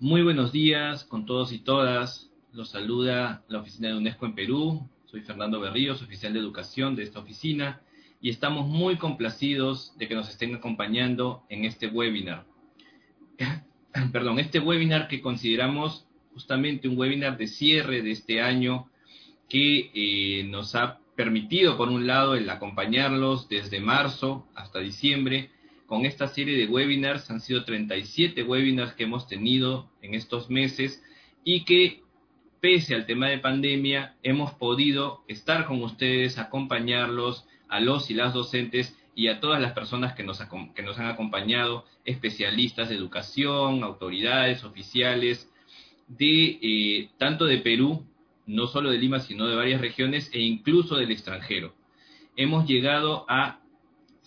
Muy buenos días con todos y todas. Los saluda la oficina de UNESCO en Perú. Soy Fernando Berríos, oficial de educación de esta oficina, y estamos muy complacidos de que nos estén acompañando en este webinar. Perdón, este webinar que consideramos justamente un webinar de cierre de este año que eh, nos ha permitido, por un lado, el acompañarlos desde marzo hasta diciembre con esta serie de webinars. Han sido 37 webinars que hemos tenido en estos meses y que, pese al tema de pandemia, hemos podido estar con ustedes, acompañarlos, a los y las docentes y a todas las personas que nos, que nos han acompañado, especialistas de educación, autoridades, oficiales, de eh, tanto de Perú, no solo de Lima, sino de varias regiones e incluso del extranjero. Hemos llegado a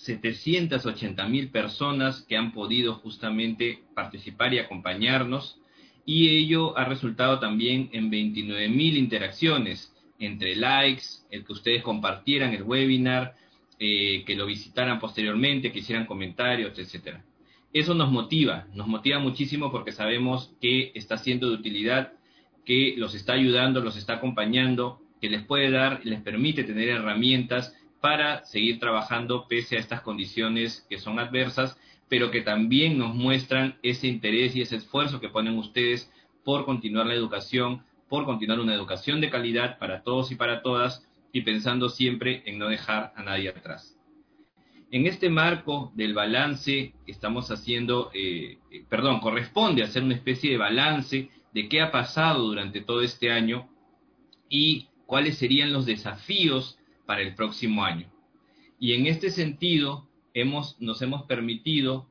780 mil personas que han podido justamente participar y acompañarnos y ello ha resultado también en 29 mil interacciones entre likes, el que ustedes compartieran el webinar, eh, que lo visitaran posteriormente, que hicieran comentarios, etcétera. Eso nos motiva, nos motiva muchísimo porque sabemos que está siendo de utilidad, que los está ayudando, los está acompañando, que les puede dar, les permite tener herramientas para seguir trabajando pese a estas condiciones que son adversas, pero que también nos muestran ese interés y ese esfuerzo que ponen ustedes por continuar la educación, por continuar una educación de calidad para todos y para todas y pensando siempre en no dejar a nadie atrás. En este marco del balance que estamos haciendo, eh, eh, perdón, corresponde hacer una especie de balance de qué ha pasado durante todo este año y cuáles serían los desafíos para el próximo año. Y en este sentido, hemos, nos hemos permitido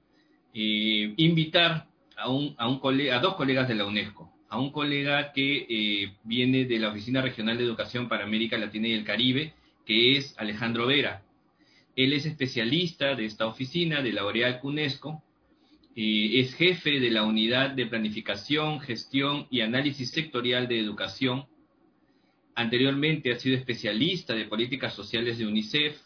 eh, invitar a, un, a, un a dos colegas de la UNESCO, a un colega que eh, viene de la Oficina Regional de Educación para América Latina y el Caribe, que es Alejandro Vera. Él es especialista de esta oficina, de la L'Oréal UNESCO, eh, es jefe de la Unidad de Planificación, Gestión y Análisis Sectorial de Educación Anteriormente ha sido especialista de políticas sociales de UNICEF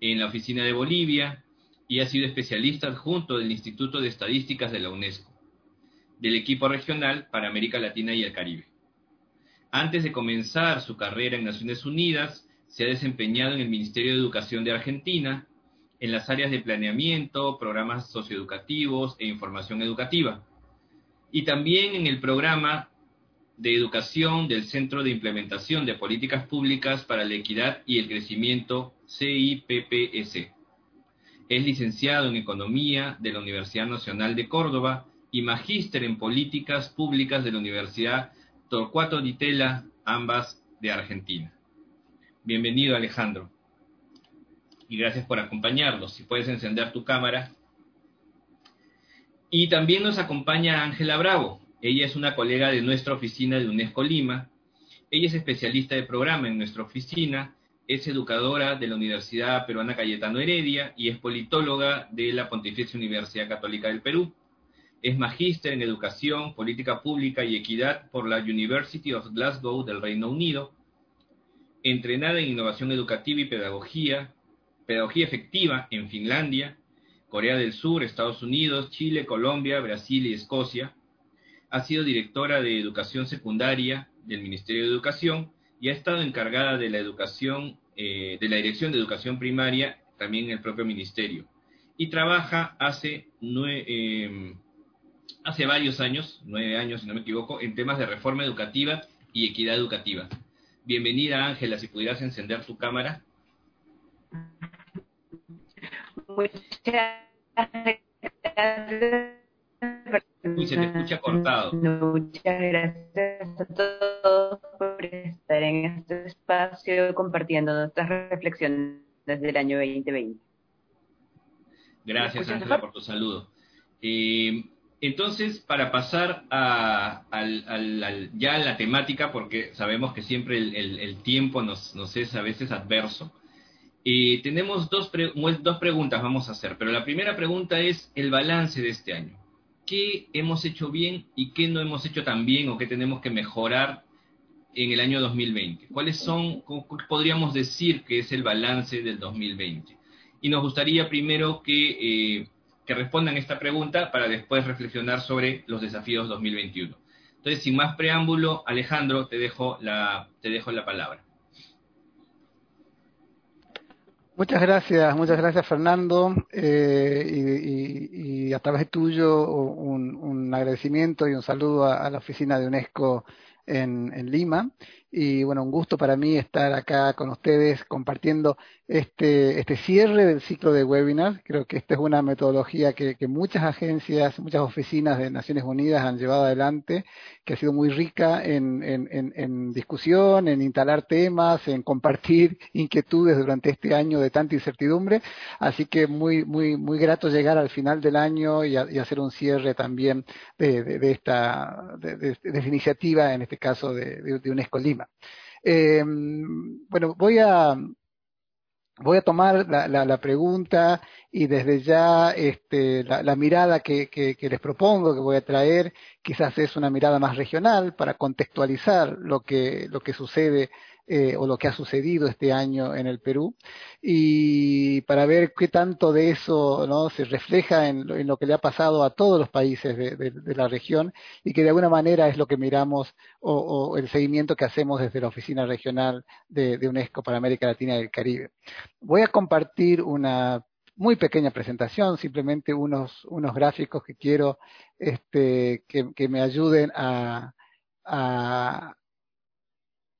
en la oficina de Bolivia y ha sido especialista adjunto del Instituto de Estadísticas de la UNESCO, del equipo regional para América Latina y el Caribe. Antes de comenzar su carrera en Naciones Unidas, se ha desempeñado en el Ministerio de Educación de Argentina, en las áreas de planeamiento, programas socioeducativos e información educativa, y también en el programa de Educación del Centro de Implementación de Políticas Públicas para la Equidad y el Crecimiento, CIPPS. Es licenciado en Economía de la Universidad Nacional de Córdoba y magíster en Políticas Públicas de la Universidad Torcuato Di Tella, ambas de Argentina. Bienvenido, Alejandro. Y gracias por acompañarnos. Si puedes encender tu cámara. Y también nos acompaña Ángela Bravo, ella es una colega de nuestra oficina de UNESCO Lima. Ella es especialista de programa en nuestra oficina, es educadora de la Universidad Peruana Cayetano Heredia y es politóloga de la Pontificia Universidad Católica del Perú. Es magíster en Educación, Política Pública y Equidad por la University of Glasgow del Reino Unido. Entrenada en Innovación Educativa y Pedagogía, Pedagogía Efectiva en Finlandia, Corea del Sur, Estados Unidos, Chile, Colombia, Brasil y Escocia ha sido directora de educación secundaria del Ministerio de Educación y ha estado encargada de la educación, eh, de la dirección de educación primaria también en el propio ministerio. Y trabaja hace, em, hace varios años, nueve años si no me equivoco, en temas de reforma educativa y equidad educativa. Bienvenida Ángela, si pudieras encender tu cámara. Muchas gracias Uy, se te escucha cortado. Muchas gracias a todos por estar en este espacio compartiendo nuestras reflexiones del año 2020. Gracias, Ángela, por tu saludo. Eh, entonces, para pasar a, ya a la temática, porque sabemos que siempre el, tiempo nos, es a veces adverso, eh, tenemos dos, dos preguntas vamos a hacer, pero la primera pregunta es el balance de este año qué hemos hecho bien y qué no hemos hecho tan bien o qué tenemos que mejorar en el año 2020. ¿Cuáles son, podríamos decir que es el balance del 2020? Y nos gustaría primero que, eh, que respondan esta pregunta para después reflexionar sobre los desafíos 2021. Entonces, sin más preámbulo, Alejandro, te dejo la, te dejo la palabra. Muchas gracias, muchas gracias Fernando. Eh, y, a través tuyo un, agradecimiento y un saludo a, la oficina de UNESCO en Lima y bueno, un gusto para mí estar acá con ustedes compartiendo este, este cierre del ciclo de webinars. Creo que esta es una metodología que, muchas agencias, muchas oficinas de Naciones Unidas han llevado adelante, que ha sido muy rica en, en, en, discusión, en instalar temas, en compartir inquietudes durante este año de tanta incertidumbre. Así que muy, muy, muy grato llegar al final del año y, hacer un cierre también de, de, esta de, de, iniciativa, en este caso de, UNESCO Lima. Eh, bueno, voy a, voy a tomar la, pregunta y desde ya este, la, mirada que, les propongo, que voy a traer, quizás es una mirada más regional para contextualizar lo que, lo que sucede eh, o lo que ha sucedido este año en el Perú. Y para ver qué tanto de eso ¿no? se refleja en lo, que le ha pasado a todos los países de, la región y que de alguna manera es lo que miramos o, el seguimiento que hacemos desde la Oficina Regional de, UNESCO para América Latina y el Caribe. Voy a compartir una muy pequeña presentación, simplemente unos, unos gráficos que quiero este, que, me ayuden a,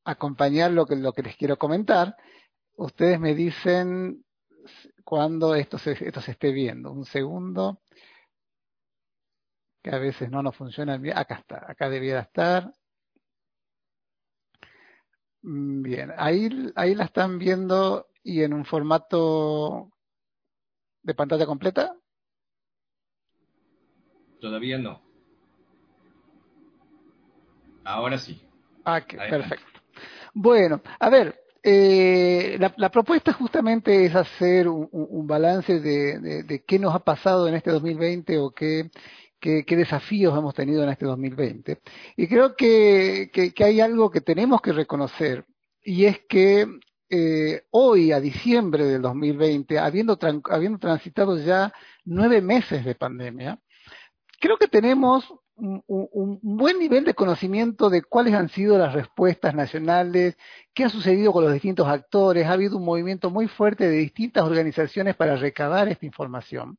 acompañar lo lo que les quiero comentar. Ustedes me dicen cuando esto se, esto se esté viendo. Un segundo, que a veces no nos funciona bien. Acá está, acá debiera estar. Mm, bien, ahí, ahí la están viendo y en un formato de pantalla completa. Todavía no. Ahora sí. Ah, perfecto. Bueno, a ver, eh, la, propuesta justamente es hacer un, balance de, qué nos ha pasado en este 2020 o qué, qué, desafíos hemos tenido en este 2020. Y creo que, hay algo que tenemos que reconocer y es que eh, hoy, a diciembre del 2020, habiendo, habiendo transitado ya nueve meses de pandemia, creo que tenemos un, buen nivel de conocimiento de cuáles han sido las respuestas nacionales, qué ha sucedido con los distintos actores. Ha habido un movimiento muy fuerte de distintas organizaciones para recabar esta información.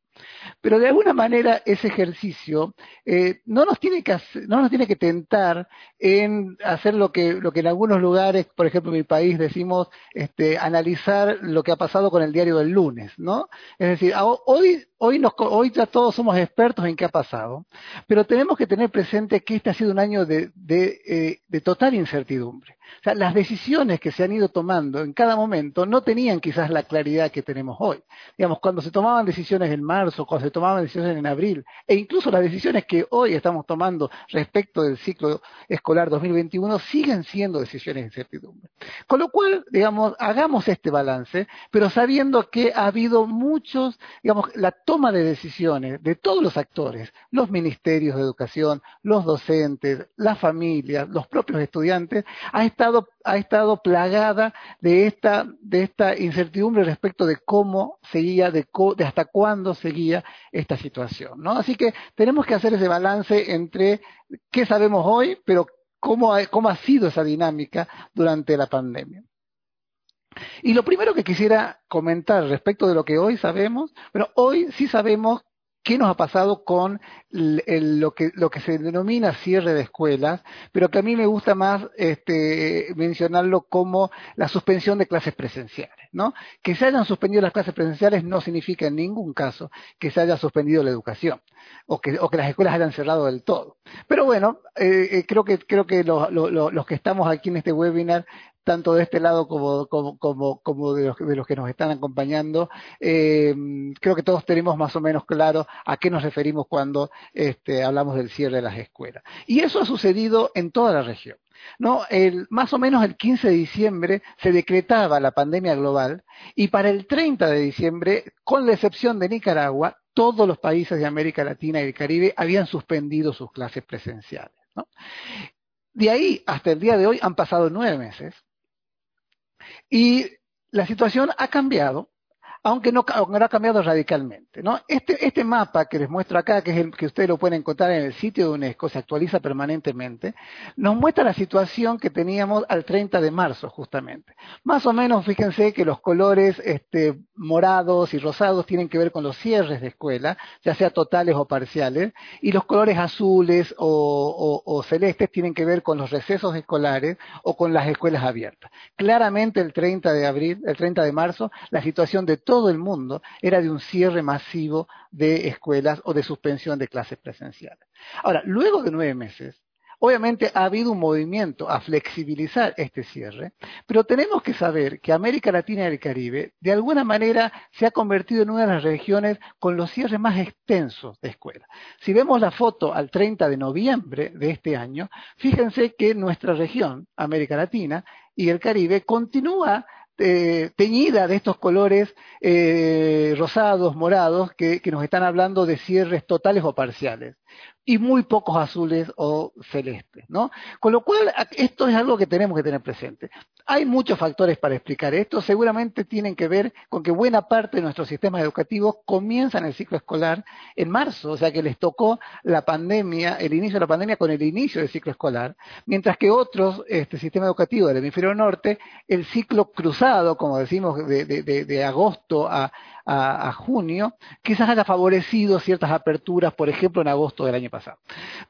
Pero de alguna manera ese ejercicio eh, no, nos tiene que no nos tiene que tentar en hacer lo que, en algunos lugares, por ejemplo en mi país, decimos este, analizar lo que ha pasado con el diario del lunes, ¿no? Es decir, hoy, ya todos somos expertos en qué ha pasado, pero tenemos que tener presente que este ha sido un año de, de, eh, total incertidumbre. O sea, las decisiones que se han ido tomando en cada momento no tenían quizás la claridad que tenemos hoy. Digamos, cuando se tomaban decisiones en marzo, cuando se tomaban decisiones en abril, e incluso las decisiones que hoy estamos tomando respecto del ciclo escolar 2021 siguen siendo decisiones de incertidumbre. Con lo cual, digamos, hagamos este balance, pero sabiendo que ha habido muchos, digamos, la toma de decisiones de todos los actores, los ministerios de educación, los docentes, las familias, los propios estudiantes, ha ha estado plagada de esta, de esta incertidumbre respecto de cómo seguía, de, hasta cuándo seguía esta situación. ¿no? Así que tenemos que hacer ese balance entre qué sabemos hoy, pero cómo ha, cómo ha sido esa dinámica durante la pandemia. Y lo primero que quisiera comentar respecto de lo que hoy sabemos, bueno, hoy sí sabemos qué nos ha pasado con lo, que, se denomina cierre de escuelas, pero que a mí me gusta más este, mencionarlo como la suspensión de clases presenciales. ¿no? Que se hayan suspendido las clases presenciales no significa en ningún caso que se haya suspendido la educación o que, o que las escuelas hayan cerrado del todo. Pero bueno, eh, eh, creo que, creo que los que estamos aquí en este webinar tanto de este lado como, como, como, de, los, de, los, que nos están acompañando, eh, creo que todos tenemos más o menos claro a qué nos referimos cuando este, hablamos del cierre de las escuelas. Y eso ha sucedido en toda la región. ¿no? Más o menos el 15 de diciembre se decretaba la pandemia global y para el 30 de diciembre, con la excepción de Nicaragua, todos los países de América Latina y el Caribe habían suspendido sus clases presenciales. De ahí hasta el día de hoy han pasado nueve meses y la situación ha cambiado, aunque no, ha cambiado radicalmente. Este, este mapa que les muestro acá, que es el que ustedes lo pueden encontrar en el sitio de UNESCO, se actualiza permanentemente, nos muestra la situación que teníamos al 30 de marzo, justamente. Más o menos, fíjense que los colores este, morados y rosados tienen que ver con los cierres de escuela, ya sea totales o parciales, y los colores azules o, o celestes tienen que ver con los recesos escolares o con las escuelas abiertas. Claramente el 30 de abril, el 30 de marzo, la situación de todo el mundo era de un cierre masivo de escuelas o de suspensión de clases presenciales. Ahora, luego de nueve meses, Obviamente ha habido un movimiento a flexibilizar este cierre, pero tenemos que saber que América Latina y el Caribe de alguna manera se ha convertido en una de las regiones con los cierres más extensos de escuelas. Si vemos la foto al 30 de noviembre de este año, fíjense que nuestra región, América Latina y el Caribe, continúa eh, teñida de estos colores eh, rosados, morados, que, nos están hablando de cierres totales o parciales y muy pocos azules o celestes, ¿no? Con lo cual, esto es algo que tenemos que tener presente. Hay muchos factores para explicar esto, seguramente tienen que ver con que buena parte de nuestros sistemas educativos comienzan el ciclo escolar en marzo, o sea que les tocó la pandemia, el inicio de la pandemia con el inicio del ciclo escolar, mientras que otros este, sistemas educativos del hemisferio norte, el ciclo cruzado, como decimos, de agosto a, a, junio, quizás haya favorecido ciertas aperturas, por ejemplo, en agosto del año pasado.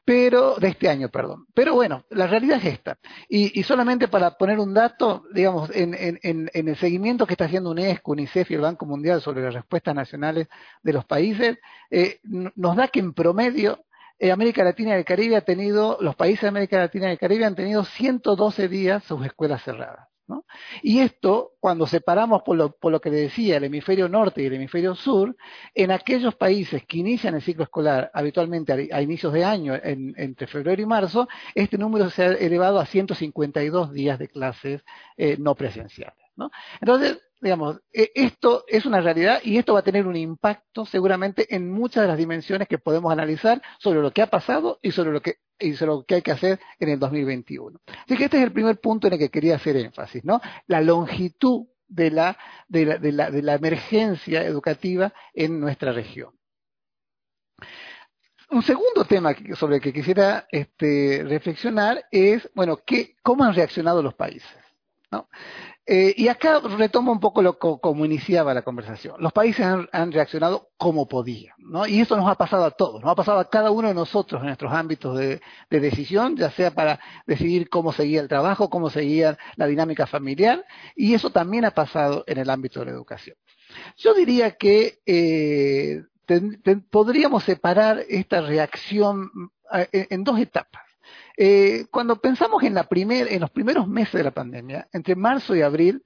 Pero, de este año, perdón. Pero bueno, la realidad es esta. Y, solamente para poner un dato, digamos, en, el seguimiento que está haciendo UNESCO, UNICEF y el Banco Mundial sobre las respuestas nacionales de los países, eh, nos da que en promedio eh, América Latina y el Caribe ha tenido, los países de América Latina y el Caribe han tenido 112 días sus escuelas cerradas. Y esto, cuando separamos por lo, por lo que le decía el hemisferio norte y el hemisferio sur, en aquellos países que inician el ciclo escolar habitualmente a, inicios de año, entre febrero y marzo, este número se ha elevado a 152 días de clases eh, no presenciales. Entonces, digamos, e, esto es una realidad y esto va a tener un impacto seguramente en muchas de las dimensiones que podemos analizar sobre lo que ha pasado y sobre lo que, y sobre lo que hay que hacer en el 2021. Así que este es el primer punto en el que quería hacer énfasis, ¿no? La longitud de la, de la, de la, emergencia educativa en nuestra región. Un segundo tema sobre el que quisiera este, reflexionar es, bueno, ¿qué, ¿cómo han reaccionado los países? ¿no? Eh, y acá retomo un poco lo como iniciaba la conversación. Los países han, reaccionado como podían, ¿no? Y eso nos ha pasado a todos, nos ha pasado a cada uno de nosotros en nuestros ámbitos de, decisión, ya sea para decidir cómo seguía el trabajo, cómo seguía la dinámica familiar, y eso también ha pasado en el ámbito de la educación. Yo diría que eh, podríamos separar esta reacción eh, en dos etapas. Eh, cuando pensamos en, la en los primeros meses de la pandemia, entre marzo y abril,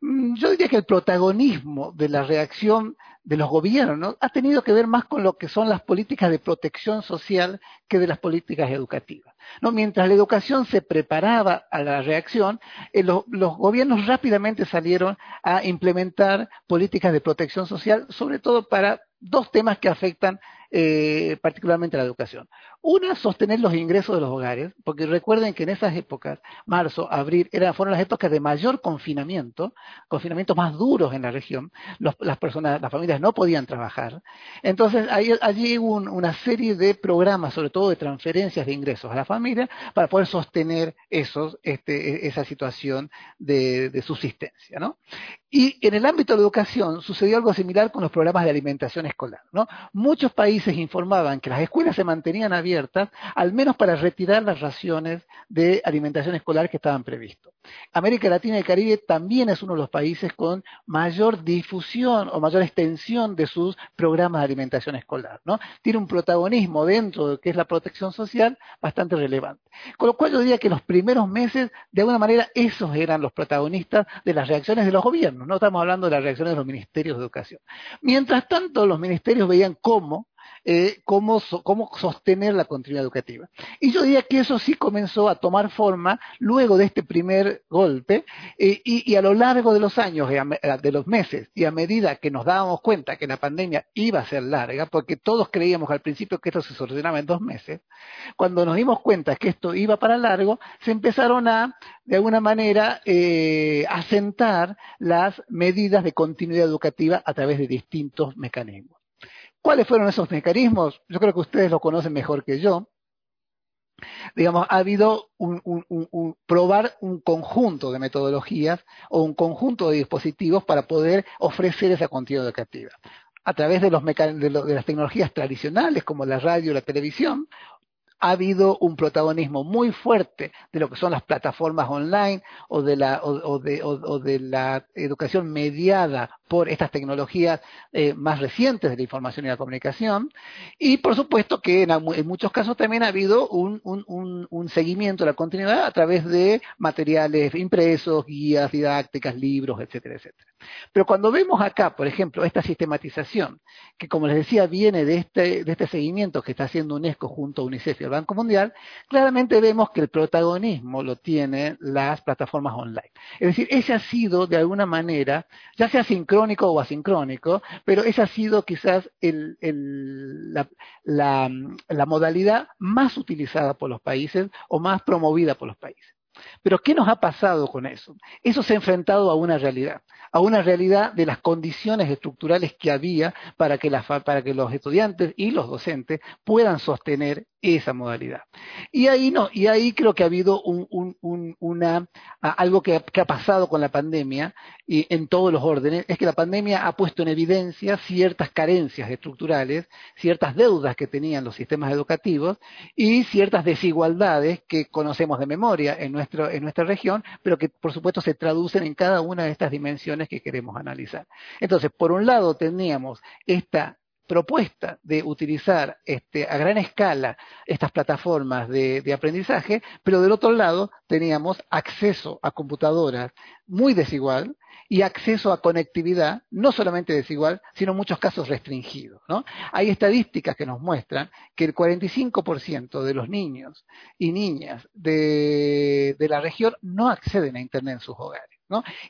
mm, yo diría que el protagonismo de la reacción de los gobiernos ha tenido que ver más con lo que son las políticas de protección social que de las políticas educativas. ¿no? Mientras la educación se preparaba a la reacción, eh, los gobiernos rápidamente salieron a implementar políticas de protección social, sobre todo para dos temas que afectan eh, particularmente la educación. Una, sostener los ingresos de los hogares, porque recuerden que en esas épocas, marzo, abril, eran, fueron las épocas de mayor confinamiento, confinamientos más duros en la región, las personas, las familias no podían trabajar. Entonces, allí hubo una serie de programas, sobre todo de transferencias de ingresos a la familia, para poder sostener esos, este, esa situación de, de subsistencia, ¿no? Y en el ámbito de la educación sucedió algo similar con los programas de alimentación escolar. ¿no? Muchos países informaban que las escuelas se mantenían abiertas, al menos para retirar las raciones de alimentación escolar que estaban previstas. América Latina y el Caribe también es uno de los países con mayor difusión o mayor extensión de sus programas de alimentación escolar. ¿no? Tiene un protagonismo dentro de lo que es la protección social bastante relevante. Con lo cual yo diría que los primeros meses, de alguna manera, esos eran los protagonistas de las reacciones de los gobiernos. No estamos hablando de las reacciones de los ministerios de educación. Mientras tanto, los ministerios veían cómo eh, cómo, sostener la continuidad educativa. Y yo diría que eso sí comenzó a tomar forma luego de este primer golpe, y, a lo largo de los años, de los meses, y a medida que nos dábamos cuenta que la pandemia iba a ser larga, porque todos creíamos al principio que esto se solucionaba en dos meses, cuando nos dimos cuenta que esto iba para largo, se empezaron a, de alguna manera, eh, asentar las medidas de continuidad educativa a través de distintos mecanismos. ¿Cuáles fueron esos mecanismos? Yo creo que ustedes lo conocen mejor que yo. Digamos, ha habido probar un conjunto de metodologías o un conjunto de dispositivos para poder ofrecer esa continuidad educativa a través de, los de, las tecnologías tradicionales como la radio la televisión ha habido un protagonismo muy fuerte de lo que son las plataformas online o de la, educación mediada por estas tecnologías eh, más recientes de la información y la comunicación. Y por supuesto que en, muchos casos también ha habido un, seguimiento de la continuidad a través de materiales impresos, guías didácticas, libros, etcétera, etcétera. Pero cuando vemos acá, por ejemplo, esta sistematización, que como les decía viene de este, este seguimiento que está haciendo UNESCO junto a UNICEF y Banco Mundial, claramente vemos que el protagonismo lo tienen las plataformas online. Es decir, ese ha sido de alguna manera, ya sea sincrónico o asincrónico, pero esa ha sido quizás la, modalidad más utilizada por los países o más promovida por los países. Pero ¿qué nos ha pasado con eso? Eso se ha enfrentado a una realidad, a una realidad de las condiciones estructurales que había para que los estudiantes y los docentes puedan sostener esa modalidad. Y ahí no, y ahí creo que ha habido un, una, algo que, ha pasado con la pandemia y en todos los órdenes, es que la pandemia ha puesto en evidencia ciertas carencias estructurales, ciertas deudas que tenían los sistemas educativos y ciertas desigualdades que conocemos de memoria en, nuestro, en nuestra región, pero que por supuesto se traducen en cada una de estas dimensiones que queremos analizar. Entonces, por un lado teníamos esta propuesta de utilizar este, a gran escala estas plataformas de, aprendizaje, pero del otro lado teníamos acceso a computadoras muy desigual y acceso a conectividad no solamente desigual, sino en muchos casos restringido. Hay estadísticas que nos muestran que el 45% de los niños y niñas de, la región no acceden a Internet en sus hogares.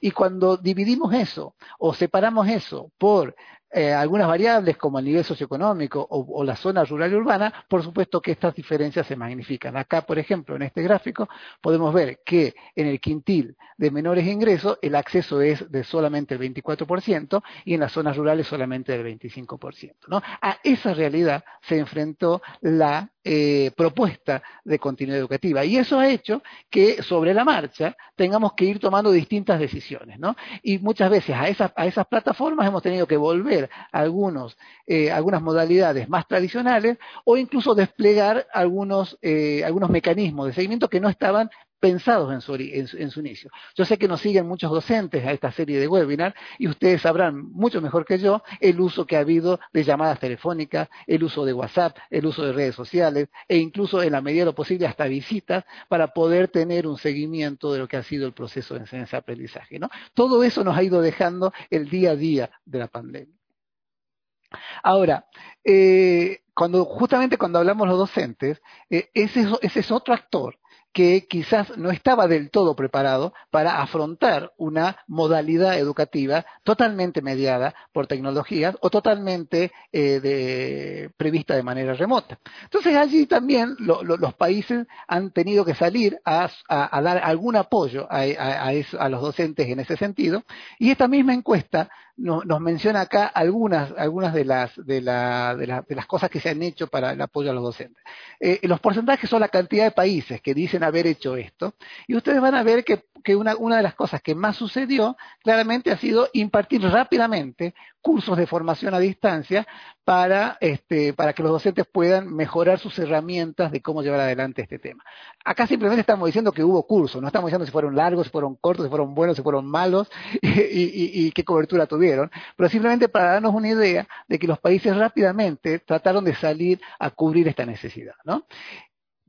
Y cuando dividimos eso o separamos eso por eh, algunas variables como el nivel socioeconómico o, la zona rural y urbana, por supuesto que estas diferencias se magnifican. Acá, por ejemplo, en este gráfico, podemos ver que en el quintil de menores ingresos el acceso es de solamente el 24% y en las zonas rurales solamente del 25%. ¿no? A esa realidad se enfrentó la eh, propuesta de continuidad educativa. Y eso ha hecho que sobre la marcha tengamos que ir tomando distintas decisiones. ¿no? Y muchas veces a esas, a esas plataformas hemos tenido que volver algunos, eh, algunas modalidades más tradicionales o incluso desplegar algunos, eh, algunos mecanismos de seguimiento que no estaban pensados en su, en, su, inicio. Yo sé que nos siguen muchos docentes a esta serie de webinars y ustedes sabrán mucho mejor que yo el uso que ha habido de llamadas telefónicas, el uso de WhatsApp, el uso de redes sociales e incluso en la medida de lo posible hasta visitas para poder tener un seguimiento de lo que ha sido el proceso de enseñanza-aprendizaje. Todo eso nos ha ido dejando el día a día de la pandemia. Ahora, eh, cuando, justamente cuando hablamos los docentes, eh, ese es otro actor que quizás no estaba del todo preparado para afrontar una modalidad educativa totalmente mediada por tecnologías o totalmente eh, prevista de manera remota. Entonces allí también los países han tenido que salir a, dar algún apoyo a, los docentes en ese sentido y esta misma encuesta nos menciona acá algunas, algunas de, las, de, las cosas que se han hecho para el apoyo a los docentes. Eh, los porcentajes son la cantidad de países que dicen haber hecho esto, y ustedes van a ver que, una, una de las cosas que más sucedió claramente ha sido impartir rápidamente cursos de formación a distancia para, este, para que los docentes puedan mejorar sus herramientas de cómo llevar adelante este tema. Acá simplemente estamos diciendo que hubo cursos, no estamos diciendo si fueron largos, si fueron cortos, si fueron buenos, si fueron malos y, y qué cobertura tuvieron, pero simplemente para darnos una idea de que los países rápidamente trataron de salir a cubrir esta necesidad. ¿no?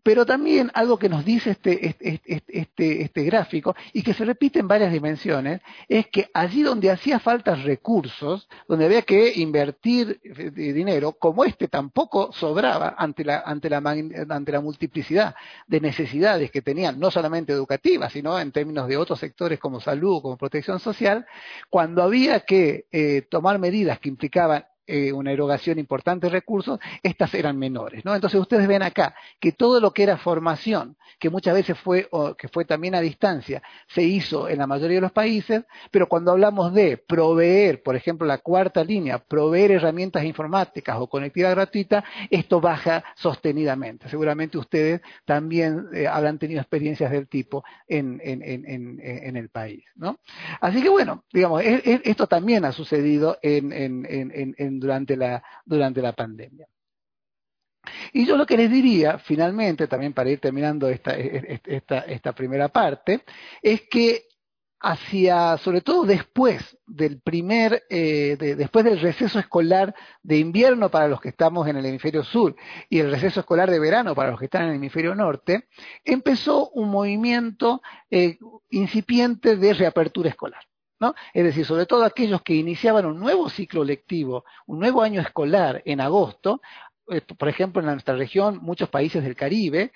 Pero también algo que nos dice este, este, este, este, gráfico y que se repite en varias dimensiones es que allí donde hacía falta recursos, donde había que invertir eh, dinero, como este tampoco sobraba ante la, ante la, ante la multiplicidad de necesidades que tenían, no solamente educativas, sino en términos de otros sectores como salud, como protección social, cuando había que eh, tomar medidas que implicaban eh, una erogación importante de recursos, estas eran menores. ¿no? Entonces ustedes ven acá que todo lo que era formación, que muchas veces fue, o que fue también a distancia, se hizo en la mayoría de los países, pero cuando hablamos de proveer, por ejemplo, la cuarta línea, proveer herramientas informáticas o conectividad gratuita, esto baja sostenidamente. Seguramente ustedes también eh, habrán tenido experiencias del tipo en, en, en, en, el país. ¿no? Así que bueno, digamos, esto también ha sucedido en, en durante la, durante la pandemia. Y yo lo que les diría, finalmente, también para ir terminando esta, esta, esta primera parte, es que hacia, sobre todo después del primer, eh, después del receso escolar de invierno para los que estamos en el hemisferio sur y el receso escolar de verano para los que están en el hemisferio norte, empezó un movimiento eh, incipiente de reapertura escolar. Es decir, sobre todo aquellos que iniciaban un nuevo ciclo lectivo, un nuevo año escolar en agosto, eh, por ejemplo, en nuestra región, muchos países del Caribe,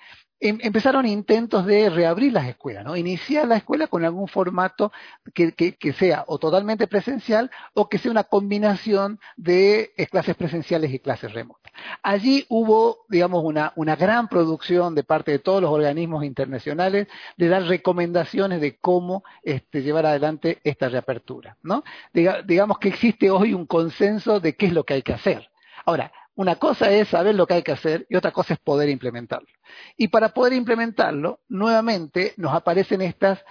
Em, empezaron intentos de reabrir las escuelas, ¿no? Iniciar la escuela con algún formato que, sea o totalmente presencial o que sea una combinación de eh, clases presenciales y clases remotas. Allí hubo, digamos, una, gran producción de parte de todos los organismos internacionales de dar recomendaciones de cómo este, llevar adelante esta reapertura, ¿no? digamos que existe hoy un consenso de qué es lo que hay que hacer. Ahora, una cosa es saber lo que hay que hacer y otra cosa es poder implementarlo. Y para poder implementarlo, nuevamente nos aparecen estas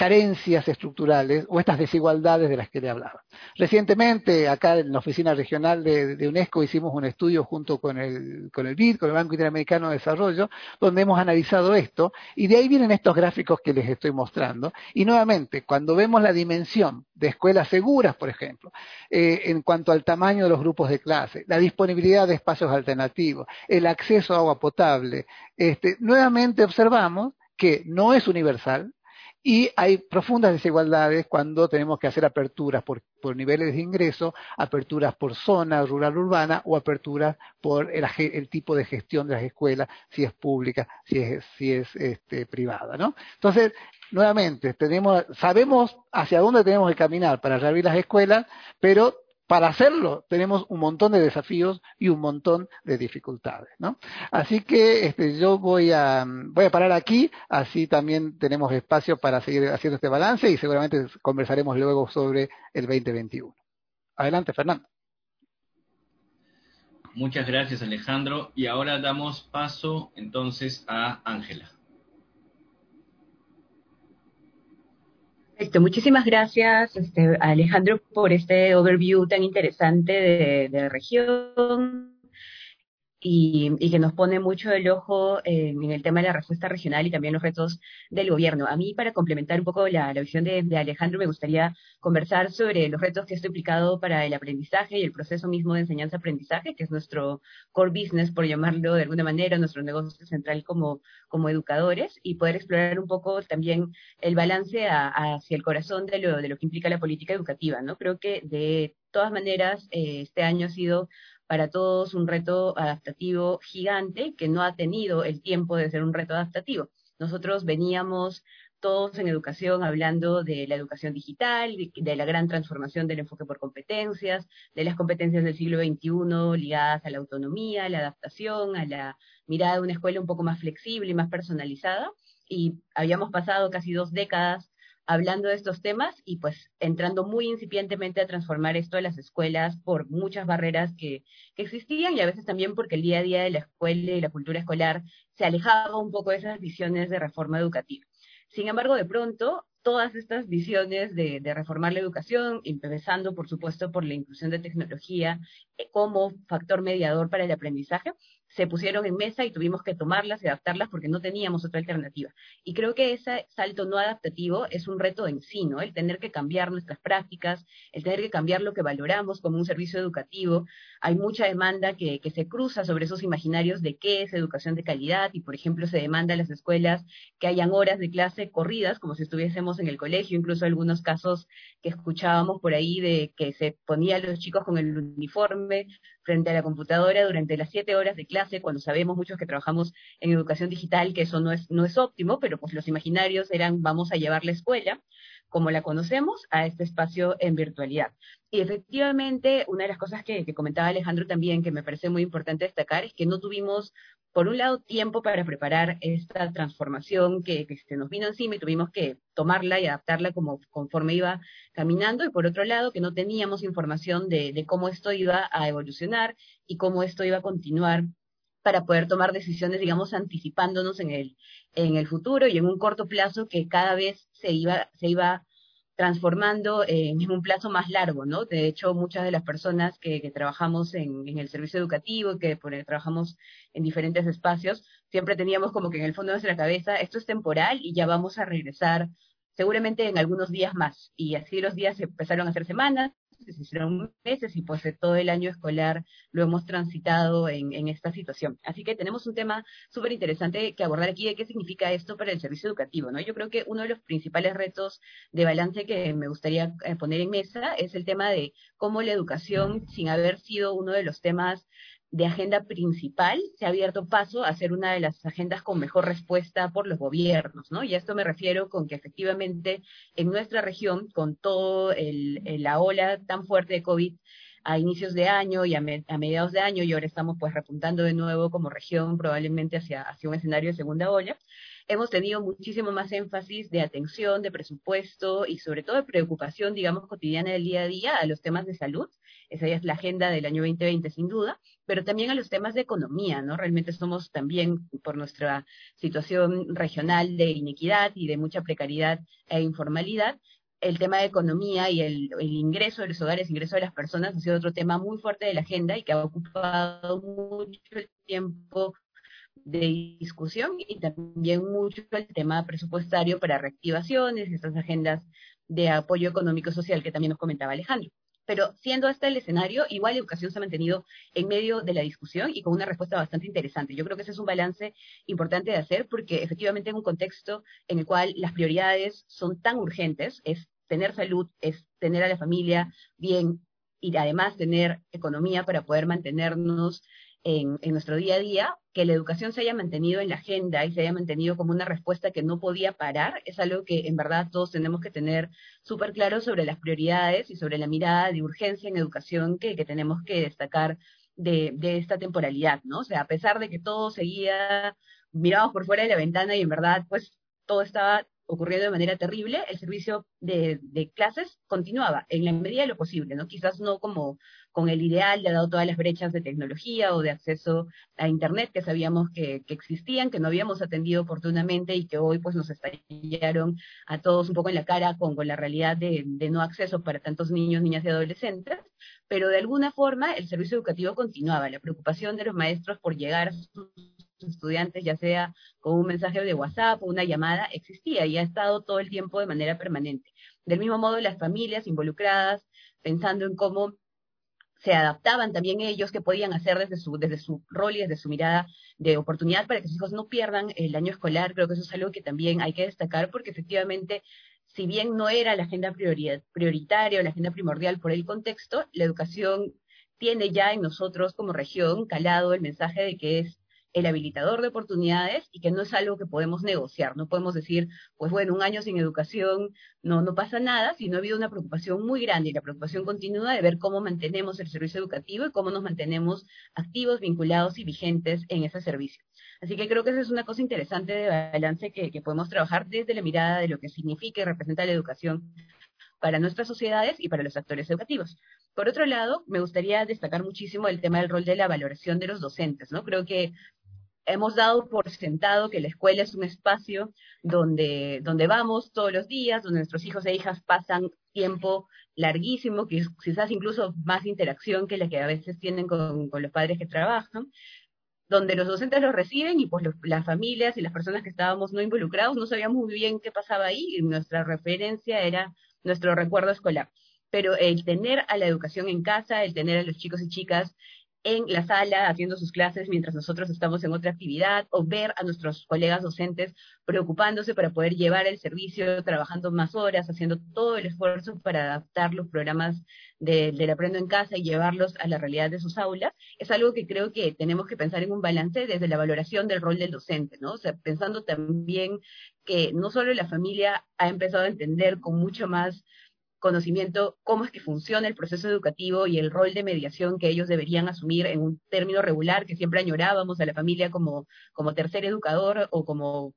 carencias estructurales o estas desigualdades de las que le hablaba. Recientemente, acá en la oficina regional de, UNESCO hicimos un estudio junto con el, con el BID, con el Banco Interamericano de Desarrollo, donde hemos analizado esto y de ahí vienen estos gráficos que les estoy mostrando. Y nuevamente, cuando vemos la dimensión de escuelas seguras, por ejemplo, eh, en cuanto al tamaño de los grupos de clase, la disponibilidad de espacios alternativos, el acceso a agua potable, este, nuevamente observamos que no es universal, y hay profundas desigualdades cuando tenemos que hacer aperturas por, niveles de ingreso, aperturas por zona rural urbana o aperturas por el, tipo de gestión de las escuelas, si es pública, si es, si es este, privada, ¿no? Entonces, nuevamente, tenemos, sabemos hacia dónde tenemos que caminar para reabrir las escuelas, pero para hacerlo tenemos un montón de desafíos y un montón de dificultades. ¿no? Así que este, yo voy a, voy a parar aquí, así también tenemos espacio para seguir haciendo este balance y seguramente conversaremos luego sobre el 2021. Adelante, Fernando. Muchas gracias, Alejandro. Y ahora damos paso entonces a Ángela. Perfecto, muchísimas gracias este, Alejandro por este overview tan interesante de, de la región y, que nos pone mucho el ojo en el tema de la respuesta regional y también los retos del gobierno. A mí, para complementar un poco la, visión de, Alejandro, me gustaría conversar sobre los retos que esto ha implicado para el aprendizaje y el proceso mismo de enseñanza-aprendizaje, que es nuestro core business, por llamarlo de alguna manera, nuestro negocio central como, como educadores, y poder explorar un poco también el balance hacia el corazón de lo, de lo que implica la política educativa. ¿no? Creo que de todas maneras, eh, este año ha sido para todos un reto adaptativo gigante que no ha tenido el tiempo de ser un reto adaptativo. Nosotros veníamos todos en educación hablando de la educación digital, de, la gran transformación del enfoque por competencias, de las competencias del siglo XXI ligadas a la autonomía, a la adaptación, a la mirada de una escuela un poco más flexible y más personalizada. Y habíamos pasado casi dos décadas hablando de estos temas y pues entrando muy incipientemente a transformar esto de las escuelas por muchas barreras que, que, existían y a veces también porque el día a día de la escuela y la cultura escolar se alejaba un poco de esas visiones de reforma educativa. Sin embargo, de pronto, todas estas visiones de, de reformar la educación, empezando por supuesto por la inclusión de tecnología eh, como factor mediador para el aprendizaje, se pusieron en mesa y tuvimos que tomarlas y adaptarlas porque no teníamos otra alternativa. Y creo que ese salto no adaptativo es un reto en sí, ¿no? El tener que cambiar nuestras prácticas, el tener que cambiar lo que valoramos como un servicio educativo. Hay mucha demanda que, que se cruza sobre esos imaginarios de qué es educación de calidad y, por ejemplo, se demanda a las escuelas que hayan horas de clase corridas, como si estuviésemos en el colegio, incluso algunos casos que escuchábamos por ahí de que se ponían los chicos con el uniforme frente a la computadora durante las siete horas de clase, cuando sabemos muchos que trabajamos en educación digital que eso no es, no es óptimo, pero pues los imaginarios eran vamos a llevar la escuela como la conocemos a este espacio en virtualidad. Y efectivamente, una de las cosas que, comentaba Alejandro también, que me parece muy importante destacar, es que no tuvimos, por un lado, tiempo para preparar esta transformación que, se nos vino encima y tuvimos que tomarla y adaptarla como conforme iba caminando, y por otro lado, que no teníamos información de, de cómo esto iba a evolucionar y cómo esto iba a continuar para poder tomar decisiones, digamos, anticipándonos en el, en el futuro y en un corto plazo que cada vez se iba, se iba transformando en un plazo más largo, ¿no? De hecho, muchas de las personas que, trabajamos en, en, el servicio educativo, que por, trabajamos en diferentes espacios, siempre teníamos como que en el fondo de nuestra cabeza, esto es temporal y ya vamos a regresar seguramente en algunos días más. Y así los días empezaron a ser semanas, se hicieron meses y pues todo el año escolar lo hemos transitado en, en esta situación. Así que tenemos un tema súper interesante que abordar aquí de qué significa esto para el servicio educativo, ¿no? Yo creo que uno de los principales retos de balance que me gustaría eh, poner en mesa es el tema de cómo la educación, sin haber sido uno de los temas de agenda principal se ha abierto paso a ser una de las agendas con mejor respuesta por los gobiernos, ¿no? Y a esto me refiero con que efectivamente en nuestra región, con todo el, la ola tan fuerte de COVID a inicios de año y a, mediados de año, y ahora estamos pues repuntando de nuevo como región probablemente hacia, hacia un escenario de segunda ola, hemos tenido muchísimo más énfasis de atención, de presupuesto y sobre todo de preocupación, digamos, cotidiana del día a día a los temas de salud. Esa ya es la agenda del año 2020, sin duda, pero también a los temas de economía, ¿no? Realmente somos también, por nuestra situación regional de inequidad y de mucha precariedad e informalidad, el tema de economía y el, el, ingreso de los hogares, ingreso de las personas ha sido otro tema muy fuerte de la agenda y que ha ocupado mucho tiempo de discusión y también mucho el tema presupuestario para reactivaciones, estas agendas de apoyo económico social que también nos comentaba Alejandro. Pero siendo este el escenario, igual educación se ha mantenido en medio de la discusión y con una respuesta bastante interesante. Yo creo que ese es un balance importante de hacer porque efectivamente en un contexto en el cual las prioridades son tan urgentes, es tener salud, es tener a la familia bien y además tener economía para poder mantenernos en, nuestro día a día, que la educación se haya mantenido en la agenda y se haya mantenido como una respuesta que no podía parar, es algo que en verdad todos tenemos que tener súper claro sobre las prioridades y sobre la mirada de urgencia en educación que, que tenemos que destacar de, de, esta temporalidad, ¿no? O sea, a pesar de que todo seguía, mirábamos por fuera de la ventana y en verdad, pues todo estaba ocurriendo de manera terrible, el servicio de, clases continuaba en la medida de lo posible, ¿no? Quizás no como con el ideal, de dado todas las brechas de tecnología o de acceso a Internet que sabíamos que, que, existían, que no habíamos atendido oportunamente y que hoy pues nos estallaron a todos un poco en la cara con, con la realidad de, de no acceso para tantos niños, niñas y adolescentes, pero de alguna forma el servicio educativo continuaba, la preocupación de los maestros por llegar a sus estudiantes, ya sea con un mensaje de WhatsApp o una llamada, existía y ha estado todo el tiempo de manera permanente. Del mismo modo, las familias involucradas, pensando en cómo se adaptaban también ellos, que podían hacer desde su, desde su rol y desde su mirada de oportunidad para que sus hijos no pierdan el año escolar. Creo que eso es algo que también hay que destacar porque efectivamente, si bien no era la agenda prioritaria o la agenda primordial por el contexto, la educación tiene ya en nosotros como región calado el mensaje de que es el habilitador de oportunidades y que no es algo que podemos negociar. No podemos decir, pues bueno, un año sin educación no, no pasa nada, sino ha habido una preocupación muy grande y la preocupación continua de ver cómo mantenemos el servicio educativo y cómo nos mantenemos activos, vinculados y vigentes en ese servicio. Así que creo que esa es una cosa interesante de balance que, que podemos trabajar desde la mirada de lo que significa y representa la educación para nuestras sociedades y para los actores educativos. Por otro lado, me gustaría destacar muchísimo el tema del rol de la valoración de los docentes, ¿no? Creo que hemos dado por sentado que la escuela es un espacio donde, donde vamos todos los días, donde nuestros hijos e hijas pasan tiempo larguísimo, que quizás incluso más interacción que la que a veces tienen con, con los padres que trabajan, donde los docentes los reciben y pues las familias y las personas que estábamos no involucrados no sabíamos muy bien qué pasaba ahí nuestra referencia era nuestro recuerdo escolar. Pero el tener a la educación en casa, el tener a los chicos y chicas en la sala haciendo sus clases mientras nosotros estamos en otra actividad o ver a nuestros colegas docentes preocupándose para poder llevar el servicio, trabajando más horas, haciendo todo el esfuerzo para adaptar los programas de, del Aprendo en Casa y llevarlos a la realidad de sus aulas, es algo que creo que tenemos que pensar en un balance desde la valoración del rol del docente, ¿no? O sea, pensando también que no solo la familia ha empezado a entender con mucho más conocimiento cómo es que funciona el proceso educativo y el rol de mediación que ellos deberían asumir en un término regular que siempre añorábamos a la familia como, como tercer educador o como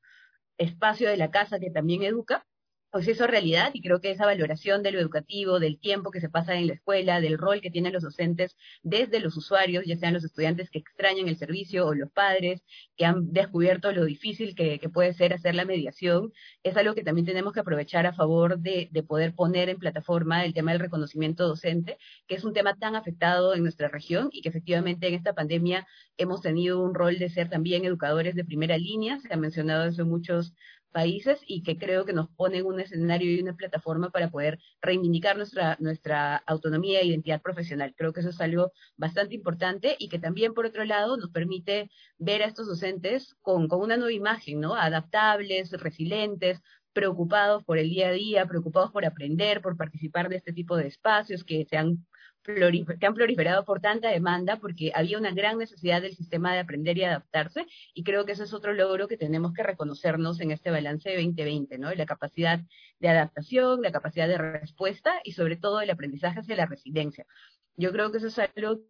espacio de la casa que también educa, pues eso es realidad y creo que esa valoración de lo educativo, del tiempo que se pasa en la escuela, del rol que tienen los docentes desde los usuarios, ya sean los estudiantes que extrañan el servicio o los padres que han descubierto lo difícil que, puede ser hacer la mediación, es algo que también tenemos que aprovechar a favor de, de poder poner en plataforma el tema del reconocimiento docente, que es un tema tan afectado en nuestra región y que efectivamente en esta pandemia hemos tenido un rol de ser también educadores de primera línea, se ha mencionado eso en muchos países y que creo que nos ponen un escenario y una plataforma para poder reivindicar nuestra, nuestra autonomía e identidad profesional. Creo que eso es algo bastante importante y que también, por otro lado, nos permite ver a estos docentes con, con una nueva imagen, ¿no? Adaptables, resilientes, preocupados por el día a día, preocupados por aprender, por participar de este tipo de espacios que se han que han proliferado por tanta demanda porque había una gran necesidad del sistema de aprender y adaptarse y creo que ese es otro logro que tenemos que reconocernos en este balance de 2020, ¿no? La capacidad de adaptación, la capacidad de respuesta y sobre todo el aprendizaje hacia la resiliencia. Yo creo que eso es algo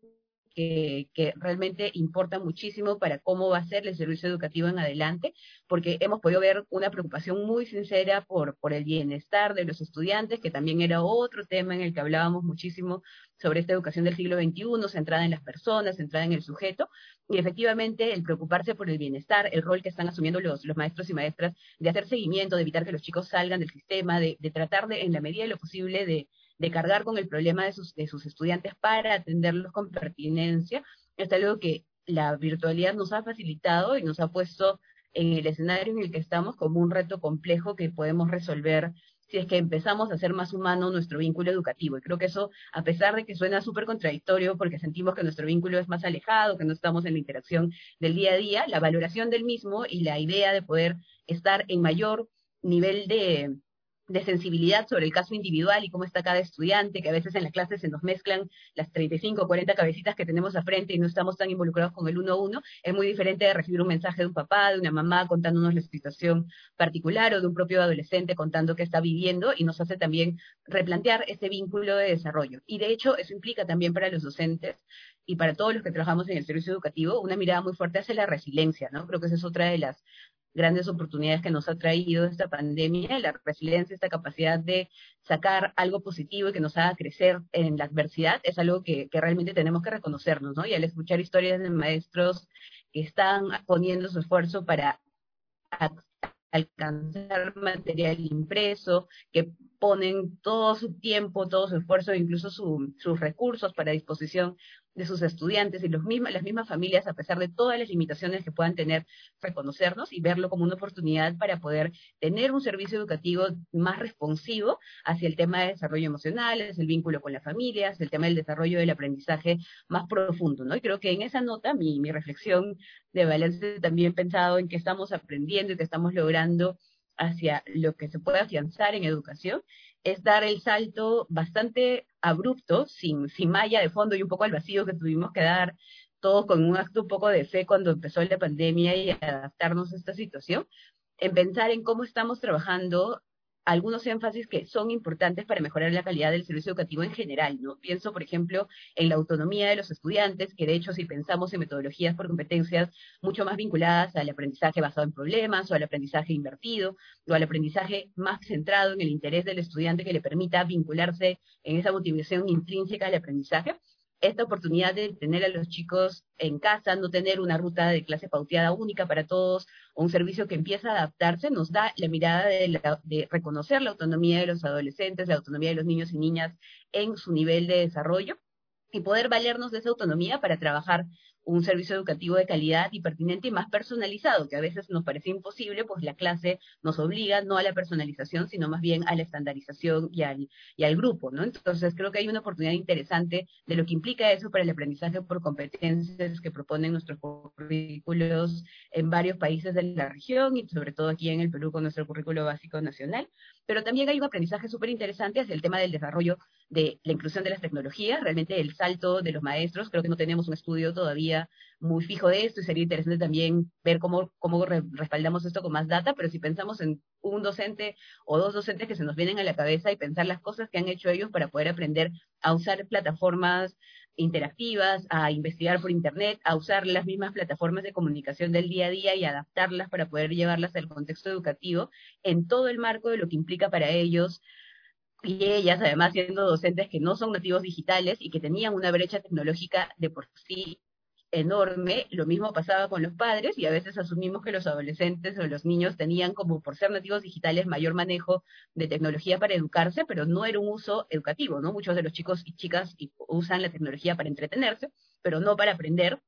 que, realmente importa muchísimo para cómo va a ser el servicio educativo en adelante, porque hemos podido ver una preocupación muy sincera por, por el bienestar de los estudiantes, que también era otro tema en el que hablábamos muchísimo sobre esta educación del siglo XXI, centrada en las personas, centrada en el sujeto, y efectivamente el preocuparse por el bienestar, el rol que están asumiendo los, los maestros y maestras de hacer seguimiento, de evitar que los chicos salgan del sistema, de tratar de, en la medida de lo posible, de, de cargar con el problema de sus, de sus estudiantes para atenderlos con pertinencia, es algo que la virtualidad nos ha facilitado y nos ha puesto en el escenario en el que estamos como un reto complejo que podemos resolver si es que empezamos a hacer más humano nuestro vínculo educativo. Y creo que eso, a pesar de que suena súper contradictorio porque sentimos que nuestro vínculo es más alejado, que no estamos en la interacción del día a día, la valoración del mismo y la idea de poder estar en mayor nivel de, de sensibilidad sobre el caso individual y cómo está cada estudiante, que a veces en las clases se nos mezclan las 35 o 40 cabecitas que tenemos a frente y no estamos tan involucrados con el uno a uno, es muy diferente de recibir un mensaje de un papá, de una mamá contándonos la situación particular o de un propio adolescente contando qué está viviendo y nos hace también replantear ese vínculo de desarrollo. Y de hecho eso implica también para los docentes y para todos los que trabajamos en el servicio educativo una mirada muy fuerte hacia la resiliencia, ¿no? Creo que esa es otra de las grandes oportunidades que nos ha traído esta pandemia, la resiliencia, esta capacidad de sacar algo positivo y que nos haga crecer en la adversidad, es algo que, realmente tenemos que reconocernos, ¿no? Y al escuchar historias de maestros que están poniendo su esfuerzo para alcanzar material impreso, que ponen todo su tiempo, todo su esfuerzo, incluso sus recursos para disposición de sus estudiantes y los las mismas familias, a pesar de todas las limitaciones que puedan tener, reconocernos y verlo como una oportunidad para poder tener un servicio educativo más responsivo hacia el tema de desarrollo emocional, es el vínculo con las familias, el tema del desarrollo del aprendizaje más profundo, ¿no? Y creo que en esa nota mi, mi reflexión de balance también pensado en que estamos aprendiendo y que estamos logrando hacia lo que se puede afianzar en educación es dar el salto bastante abrupto, sin, sin malla de fondo y un poco al vacío que tuvimos que dar todos con un acto un poco de fe cuando empezó la pandemia y adaptarnos a esta situación, en pensar en cómo estamos trabajando algunos énfasis que son importantes para mejorar la calidad del servicio educativo en general, ¿no? Pienso, por ejemplo, en la autonomía de los estudiantes, que de hecho si pensamos en metodologías por competencias mucho más vinculadas al aprendizaje basado en problemas o al aprendizaje invertido o al aprendizaje más centrado en el interés del estudiante que le permita vincularse en esa motivación intrínseca al aprendizaje, esta oportunidad de tener a los chicos en casa, no tener una ruta de clase pauteada única para todos, o un servicio que empieza a adaptarse, nos da la mirada de, de, reconocer la autonomía de los adolescentes, la autonomía de los niños y niñas en su nivel de desarrollo y poder valernos de esa autonomía para trabajar un servicio educativo de calidad y pertinente y más personalizado, que a veces nos parece imposible, pues la clase nos obliga no a la personalización, sino más bien a la estandarización y al, y al grupo, ¿no? Entonces creo que hay una oportunidad interesante de lo que implica eso para el aprendizaje por competencias que proponen nuestros currículos en varios países de la región y sobre todo aquí en el Perú con nuestro currículo básico nacional. Pero también hay un aprendizaje súper interesante hacia el tema del desarrollo de la inclusión de las tecnologías, realmente el salto de los maestros, creo que no tenemos un estudio todavía muy fijo de esto y sería interesante también ver cómo, cómo respaldamos esto con más data, pero si pensamos en un docente o dos docentes que se nos vienen a la cabeza y pensar las cosas que han hecho ellos para poder aprender a usar plataformas interactivas, a investigar por Internet, a usar las mismas plataformas de comunicación del día a día y adaptarlas para poder llevarlas al contexto educativo en todo el marco de lo que implica para ellos y ellas, además, siendo docentes que no son nativos digitales y que tenían una brecha tecnológica de por sí enorme, lo mismo pasaba con los padres y a veces asumimos que los adolescentes o los niños tenían como por ser nativos digitales mayor manejo de tecnología para educarse, pero no era un uso educativo, ¿no? Muchos de los chicos y chicas usan la tecnología para entretenerse, pero no para aprender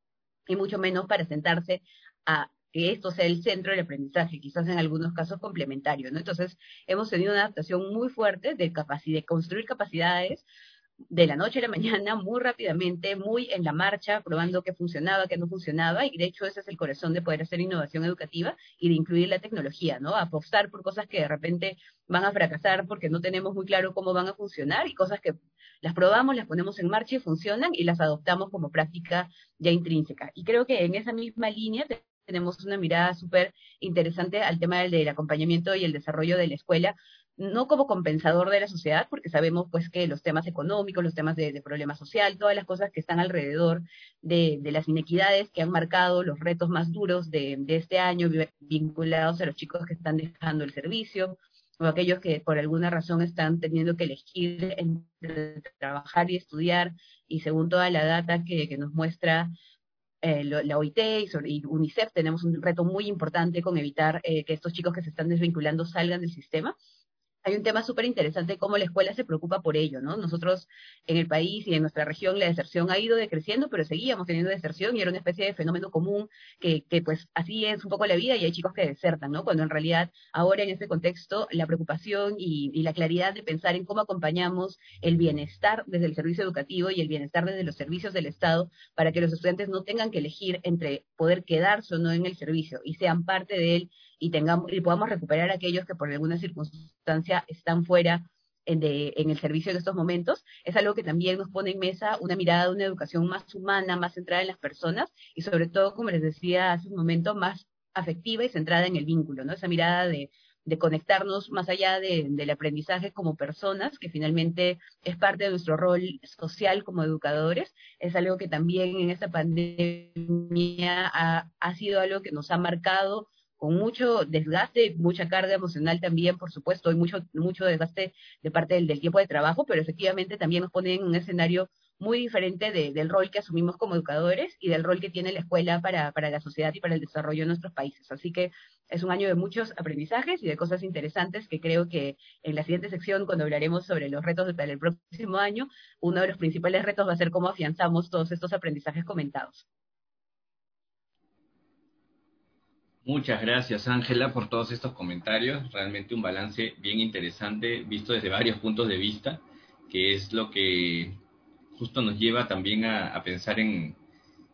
y mucho menos para sentarse a que esto sea el centro del aprendizaje, quizás en algunos casos complementario, ¿no? Entonces, hemos tenido una adaptación muy fuerte de capacidad, de construir capacidades de la noche a la mañana, muy rápidamente, muy en la marcha, probando qué funcionaba, qué no funcionaba, y de hecho ese es el corazón de poder hacer innovación educativa y de incluir la tecnología, ¿no? Apostar por cosas que de repente van a fracasar porque no tenemos muy claro cómo van a funcionar y cosas que las probamos, las ponemos en marcha y funcionan y las adoptamos como práctica ya intrínseca. Y creo que en esa misma línea tenemos una mirada súper interesante al tema del, acompañamiento y el desarrollo de la escuela, no como compensador de la sociedad, porque sabemos pues que los temas económicos, los temas de, problema social, todas las cosas que están alrededor de, las inequidades que han marcado los retos más duros de, este año vinculados a los chicos que están dejando el servicio o aquellos que por alguna razón están teniendo que elegir entre trabajar y estudiar y según toda la data que, nos muestra eh, la OIT y, UNICEF tenemos un reto muy importante con evitar eh, que estos chicos que se están desvinculando salgan del sistema hay un tema súper interesante cómo la escuela se preocupa por ello, ¿no? Nosotros en el país y en nuestra región la deserción ha ido decreciendo, pero seguíamos teniendo deserción y era una especie de fenómeno común que, que pues así es un poco la vida y hay chicos que desertan, ¿no? Cuando en realidad ahora en este contexto la preocupación y, y la claridad de pensar en cómo acompañamos el bienestar desde el servicio educativo y el bienestar desde los servicios del Estado para que los estudiantes no tengan que elegir entre poder quedarse o no en el servicio y sean parte de él y tengamos y podamos recuperar a aquellos que por alguna circunstancia están fuera en, de, en el servicio en estos momentos, es algo que también nos pone en mesa una mirada de una educación más humana, más centrada en las personas y sobre todo, como les decía hace un momento, más afectiva y centrada en el vínculo, ¿no? Esa mirada de, de conectarnos más allá de, del aprendizaje como personas, que finalmente es parte de nuestro rol social como educadores, es algo que también en esta pandemia ha, ha sido algo que nos ha marcado con mucho desgaste, mucha carga emocional también, por supuesto, hay mucho, mucho desgaste de parte del, tiempo de trabajo, pero efectivamente también nos pone en un escenario muy diferente del rol que asumimos como educadores y del rol que tiene la escuela para, para la sociedad y para el desarrollo de nuestros países. Así que es un año de muchos aprendizajes y de cosas interesantes que creo que en la siguiente sección, cuando hablaremos sobre los retos para el próximo año, uno de los principales retos va a ser cómo afianzamos todos estos aprendizajes comentados. Muchas gracias, Ángela, por todos estos comentarios. Realmente un balance bien interesante, visto desde varios puntos de vista, que es lo que justo nos lleva también a, pensar en,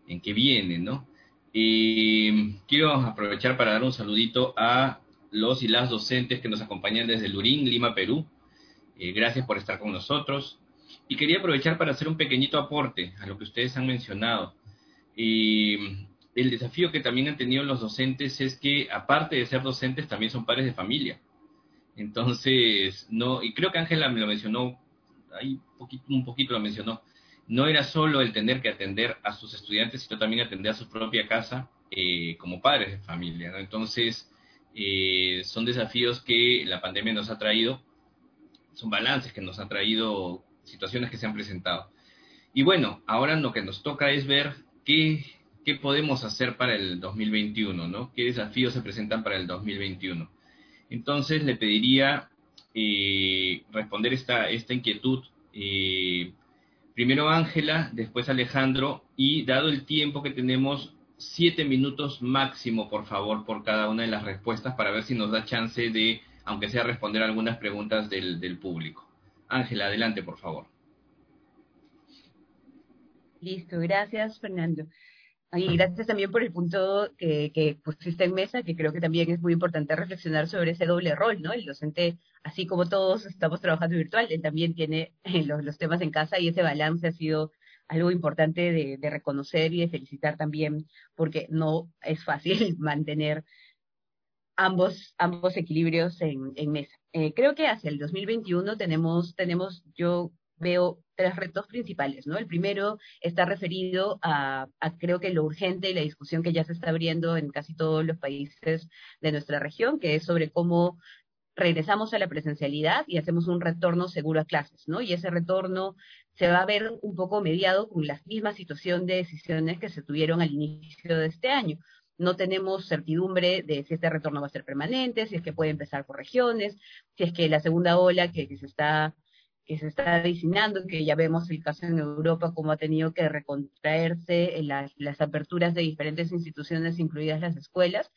en qué viene, ¿no? Y quiero aprovechar para dar un saludito a los y las docentes que nos acompañan desde Lurín, Lima, Perú. Eh, gracias por estar con nosotros. Y quería aprovechar para hacer un pequeñito aporte a lo que ustedes han mencionado. Y el desafío que también han tenido los docentes es que, aparte de ser docentes, también son padres de familia. Entonces, no, y creo que Ángela me lo mencionó, ahí un poquito lo mencionó, no era solo el tener que atender a sus estudiantes, sino también atender a su propia casa eh, como padres de familia. Entonces, eh, son desafíos que la pandemia nos ha traído, son balances que nos ha traído, situaciones que se han presentado. Y bueno, ahora lo que nos toca es ver qué qué podemos hacer para el 2021, ¿no? ¿Qué desafíos se presentan para el 2021? Entonces le pediría eh, responder esta, esta inquietud. Eh, Primero Ángela, después Alejandro, y dado el tiempo que tenemos, siete minutos máximo, por favor, por cada una de las respuestas para ver si nos da chance de, aunque sea, responder algunas preguntas del, del público. Ángela, adelante, por favor. Listo, gracias, Fernando. Y gracias también por el punto que, que, pusiste en mesa, que creo que también es muy importante reflexionar sobre ese doble rol, ¿no? El docente, así como todos estamos trabajando virtual, él también tiene los, los temas en casa y ese balance ha sido algo importante de, de, reconocer y de felicitar también, porque no es fácil mantener ambos, ambos equilibrios en, en mesa. Eh, creo que hacia el 2021 tenemos, tenemos, yo veo tres retos principales, ¿no? El primero está referido a, creo que lo urgente y la discusión que ya se está abriendo en casi todos los países de nuestra región, que es sobre cómo regresamos a la presencialidad y hacemos un retorno seguro a clases, ¿no? Y ese retorno se va a ver un poco mediado con la misma situación de decisiones que se tuvieron al inicio de este año. No tenemos certidumbre de si este retorno va a ser permanente, si es que puede empezar por regiones, si es que la segunda ola que se está que se está diseñando, que ya vemos el caso en Europa, cómo ha tenido que recontraerse en las, las aperturas de diferentes instituciones, incluidas las escuelas,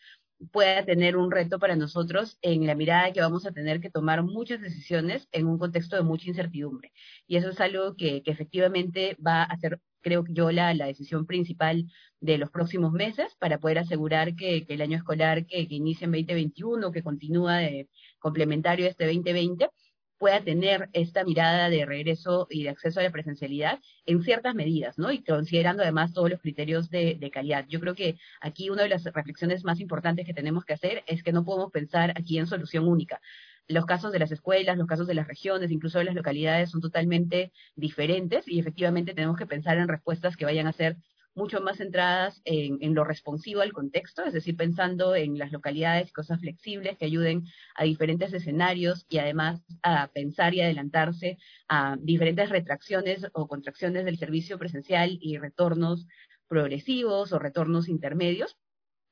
pueda tener un reto para nosotros en la mirada que vamos a tener que tomar muchas decisiones en un contexto de mucha incertidumbre. Y eso es algo que, que efectivamente va a ser, creo yo, la, la, decisión principal de los próximos meses para poder asegurar que, que el año escolar que, que inicia en 2021, que continúa de complementario a este 2020, pueda tener esta mirada de regreso y de acceso a la presencialidad en ciertas medidas, ¿no? Y considerando además todos los criterios de, de, calidad. Yo creo que aquí una de las reflexiones más importantes que tenemos que hacer es que no podemos pensar aquí en solución única. Los casos de las escuelas, los casos de las regiones, incluso de las localidades son totalmente diferentes y efectivamente tenemos que pensar en respuestas que vayan a ser mucho más centradas en, lo responsivo al contexto, es decir, pensando en las localidades, cosas flexibles que ayuden a diferentes escenarios y además a pensar y adelantarse a diferentes retracciones o contracciones del servicio presencial y retornos progresivos o retornos intermedios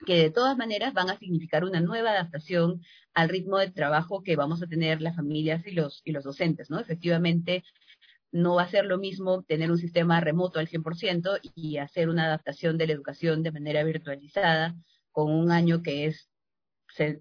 que de todas maneras van a significar una nueva adaptación al ritmo de trabajo que vamos a tener las familias y los, y los docentes, ¿no? Efectivamente, no va a ser lo mismo tener un sistema remoto al 100% y hacer una adaptación de la educación de manera virtualizada con un año que es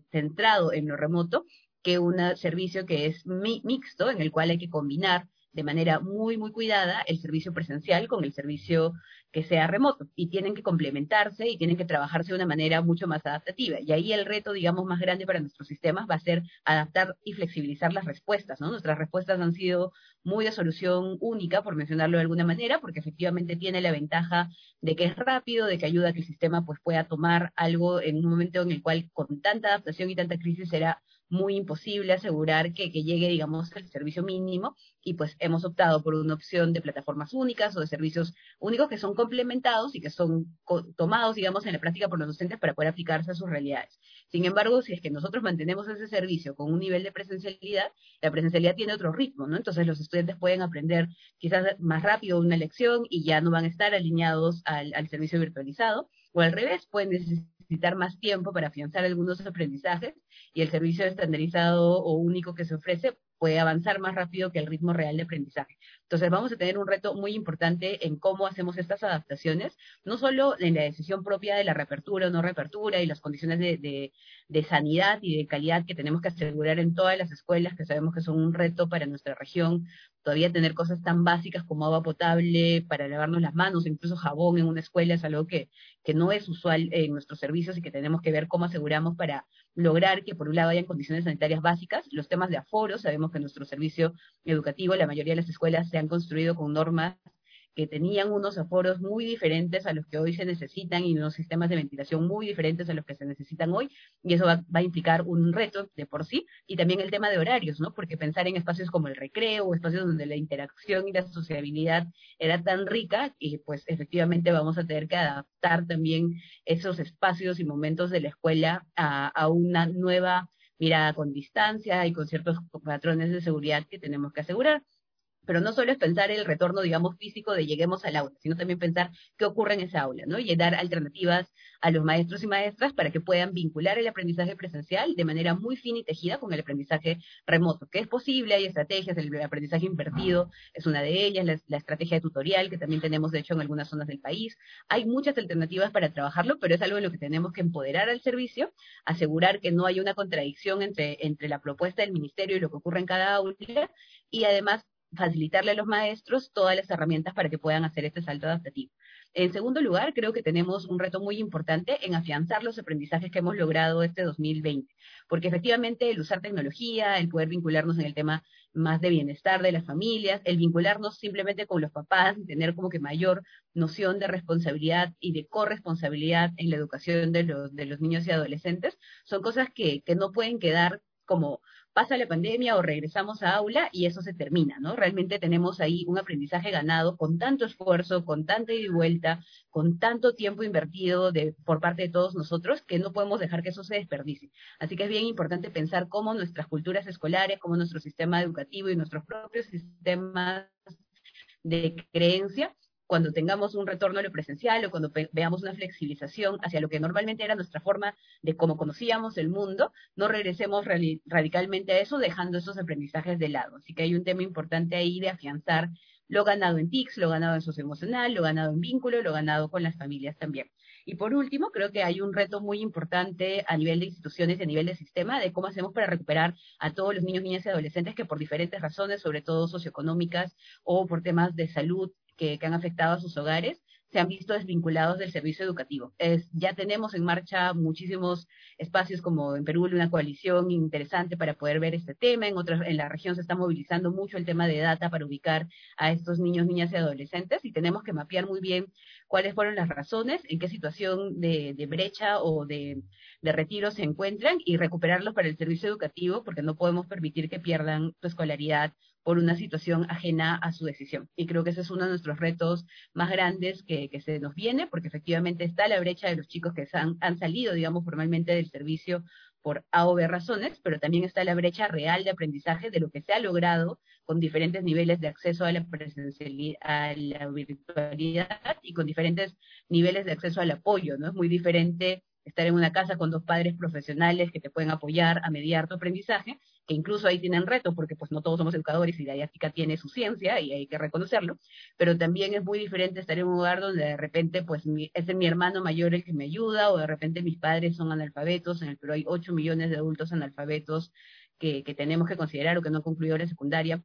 centrado en lo remoto que un servicio que es mixto en el cual hay que combinar de manera muy, muy cuidada el servicio presencial con el servicio que sea remoto y tienen que complementarse y tienen que trabajarse de una manera mucho más adaptativa. Y ahí el reto, digamos, más grande para nuestros sistemas va a ser adaptar y flexibilizar las respuestas, ¿no? Nuestras respuestas han sido muy de solución única, por mencionarlo de alguna manera, porque efectivamente tiene la ventaja de que es rápido, de que ayuda a que el sistema pues pueda tomar algo en un momento en el cual con tanta adaptación y tanta crisis será muy imposible asegurar que, que, llegue, digamos, el servicio mínimo y pues hemos optado por una opción de plataformas únicas o de servicios únicos que son complementados y que son tomados, digamos, en la práctica por los docentes para poder aplicarse a sus realidades. Sin embargo, si es que nosotros mantenemos ese servicio con un nivel de presencialidad, la presencialidad tiene otro ritmo, ¿no? Entonces los estudiantes pueden aprender quizás más rápido una lección y ya no van a estar alineados al, al servicio virtualizado, o al revés, pueden necesitar más tiempo para afianzar algunos aprendizajes y el servicio estandarizado o único que se ofrece puede avanzar más rápido que el ritmo real de aprendizaje. Entonces vamos a tener un reto muy importante en cómo hacemos estas adaptaciones, no solo en la decisión propia de la reapertura o no reapertura y las condiciones de, de, de sanidad y de calidad que tenemos que asegurar en todas las escuelas, que sabemos que son un reto para nuestra región, todavía tener cosas tan básicas como agua potable para lavarnos las manos, incluso jabón en una escuela es algo que, que no es usual en nuestros servicios y que tenemos que ver cómo aseguramos para lograr que por un lado hayan condiciones sanitarias básicas. Los temas de aforo, sabemos que nuestro servicio educativo, la mayoría de las escuelas se han construido con normas que tenían unos aforos muy diferentes a los que hoy se necesitan y unos sistemas de ventilación muy diferentes a los que se necesitan hoy, y eso va, a implicar un reto de por sí, y también el tema de horarios, ¿no? Porque pensar en espacios como el recreo, espacios donde la interacción y la sociabilidad era tan rica, y pues efectivamente vamos a tener que adaptar también esos espacios y momentos de la escuela a, a una nueva mirada con distancia y con ciertos patrones de seguridad que tenemos que asegurar. Pero no solo es pensar el retorno, digamos, físico de lleguemos al aula, sino también pensar qué ocurre en esa aula, ¿no? Y dar alternativas a los maestros y maestras para que puedan vincular el aprendizaje presencial de manera muy fina y tejida con el aprendizaje remoto, que es posible, hay estrategias, el aprendizaje invertido es una de ellas, la, la estrategia de tutorial que también tenemos, de hecho, en algunas zonas del país. Hay muchas alternativas para trabajarlo, pero es algo en lo que tenemos que empoderar al servicio, asegurar que no haya una contradicción entre, entre la propuesta del ministerio y lo que ocurre en cada aula, y además facilitarle a los maestros todas las herramientas para que puedan hacer este salto adaptativo. En segundo lugar, creo que tenemos un reto muy importante en afianzar los aprendizajes que hemos logrado este 2020, porque efectivamente el usar tecnología, el poder vincularnos en el tema más de bienestar de las familias, el vincularnos simplemente con los papás, tener como que mayor noción de responsabilidad y de corresponsabilidad en la educación de los, de los niños y adolescentes, son cosas que, que no pueden quedar como pasa la pandemia o regresamos a aula y eso se termina, ¿no? Realmente tenemos ahí un aprendizaje ganado con tanto esfuerzo, con tanta ida y vuelta, con tanto tiempo invertido de, por parte de todos nosotros que no podemos dejar que eso se desperdicie. Así que es bien importante pensar cómo nuestras culturas escolares, cómo nuestro sistema educativo y nuestros propios sistemas de creencia cuando tengamos un retorno a lo presencial o cuando veamos una flexibilización hacia lo que normalmente era nuestra forma de cómo conocíamos el mundo, no regresemos radicalmente a eso dejando esos aprendizajes de lado. Así que hay un tema importante ahí de afianzar lo ganado en TICS, lo ganado en socioemocional, lo ganado en vínculo, lo ganado con las familias también. Y por último, creo que hay un reto muy importante a nivel de instituciones y a nivel de sistema de cómo hacemos para recuperar a todos los niños, niñas y adolescentes que por diferentes razones, sobre todo socioeconómicas o por temas de salud, que, han afectado a sus hogares se han visto desvinculados del servicio educativo. Es, ya tenemos en marcha muchísimos espacios como en Perú, una coalición interesante para poder ver este tema. En, otras, en la región se está movilizando mucho el tema de data para ubicar a estos niños, niñas y adolescentes y tenemos que mapear muy bien cuáles fueron las razones, en qué situación de, de brecha o de, de retiro se encuentran y recuperarlos para el servicio educativo porque no podemos permitir que pierdan su escolaridad por una situación ajena a su decisión. Y creo que ese es uno de nuestros retos más grandes que, que se nos viene, porque efectivamente está la brecha de los chicos que han, han salido, digamos, formalmente del servicio por A o B razones, pero también está la brecha real de aprendizaje de lo que se ha logrado con diferentes niveles de acceso a la presencialidad, a la virtualidad y con diferentes niveles de acceso al apoyo, ¿no? Es muy diferente estar en una casa con dos padres profesionales que te pueden apoyar a mediar tu aprendizaje, que incluso ahí tienen retos, porque pues no todos somos educadores y la didáctica tiene su ciencia y hay que reconocerlo, pero también es muy diferente estar en un lugar donde de repente pues es mi hermano mayor el que me ayuda o de repente mis padres son analfabetos, en el Perú hay 8 millones de adultos analfabetos que, que tenemos que considerar o que no han concluido la secundaria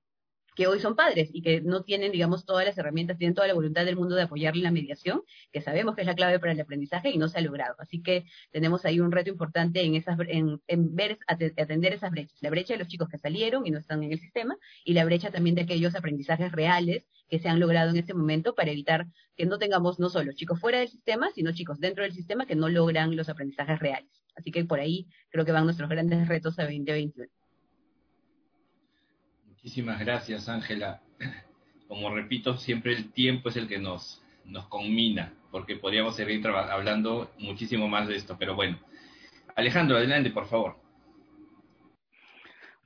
que hoy son padres y que no tienen, digamos, todas las herramientas, tienen toda la voluntad del mundo de apoyarle en la mediación, que sabemos que es la clave para el aprendizaje y no se ha logrado. Así que tenemos ahí un reto importante en, esas, en, en ver, atender esas brechas. La brecha de los chicos que salieron y no están en el sistema y la brecha también de aquellos aprendizajes reales que se han logrado en este momento para evitar que no tengamos no solo chicos fuera del sistema, sino chicos dentro del sistema que no logran los aprendizajes reales. Así que por ahí creo que van nuestros grandes retos a 2021. Muchísimas gracias, Ángela. Como repito, siempre el tiempo es el que nos, nos conmina, porque podríamos seguir hablando muchísimo más de esto, pero bueno. Alejandro, adelante, por favor.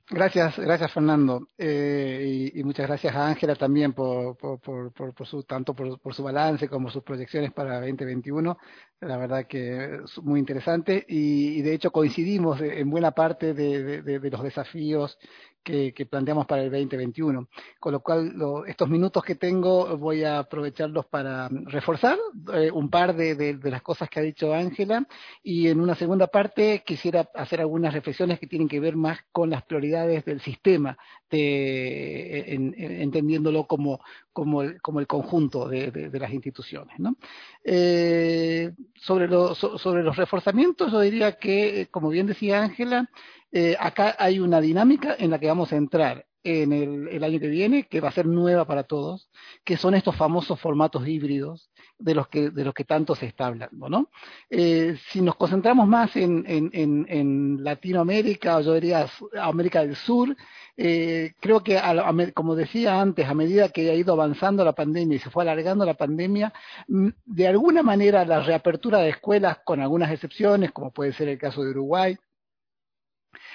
Gracias, gracias Fernando. Eh, y, y, muchas gracias a Ángela también por, por, por, por, su, tanto por, su balance como sus proyecciones para 2021. La verdad que es muy interesante y, y de hecho coincidimos en buena parte de, de, de los desafíos que, que, planteamos para el 2021. Con lo cual, lo, estos minutos que tengo voy a aprovecharlos para reforzar eh, un par de, de, de, las cosas que ha dicho Ángela y en una segunda parte quisiera hacer algunas reflexiones que tienen que ver más con las prioridades del sistema, de, en, en, entendiéndolo como, como, el, como el conjunto de, las instituciones. ¿no? Eh, sobre, lo, so, sobre los reforzamientos, yo diría que, como bien decía Ángela, eh, acá hay una dinámica en la que vamos a entrar en el, año que viene, que va a ser nueva para todos, que son estos famosos formatos híbridos de los que, de los que tanto se está hablando. Eh, si nos concentramos más en, en, en, en, Latinoamérica, o yo diría América del Sur, eh, creo que, como decía antes, a medida que ha ido avanzando la pandemia y se fue alargando la pandemia, mm, de alguna manera la reapertura de escuelas, con algunas excepciones, como puede ser el caso de Uruguay,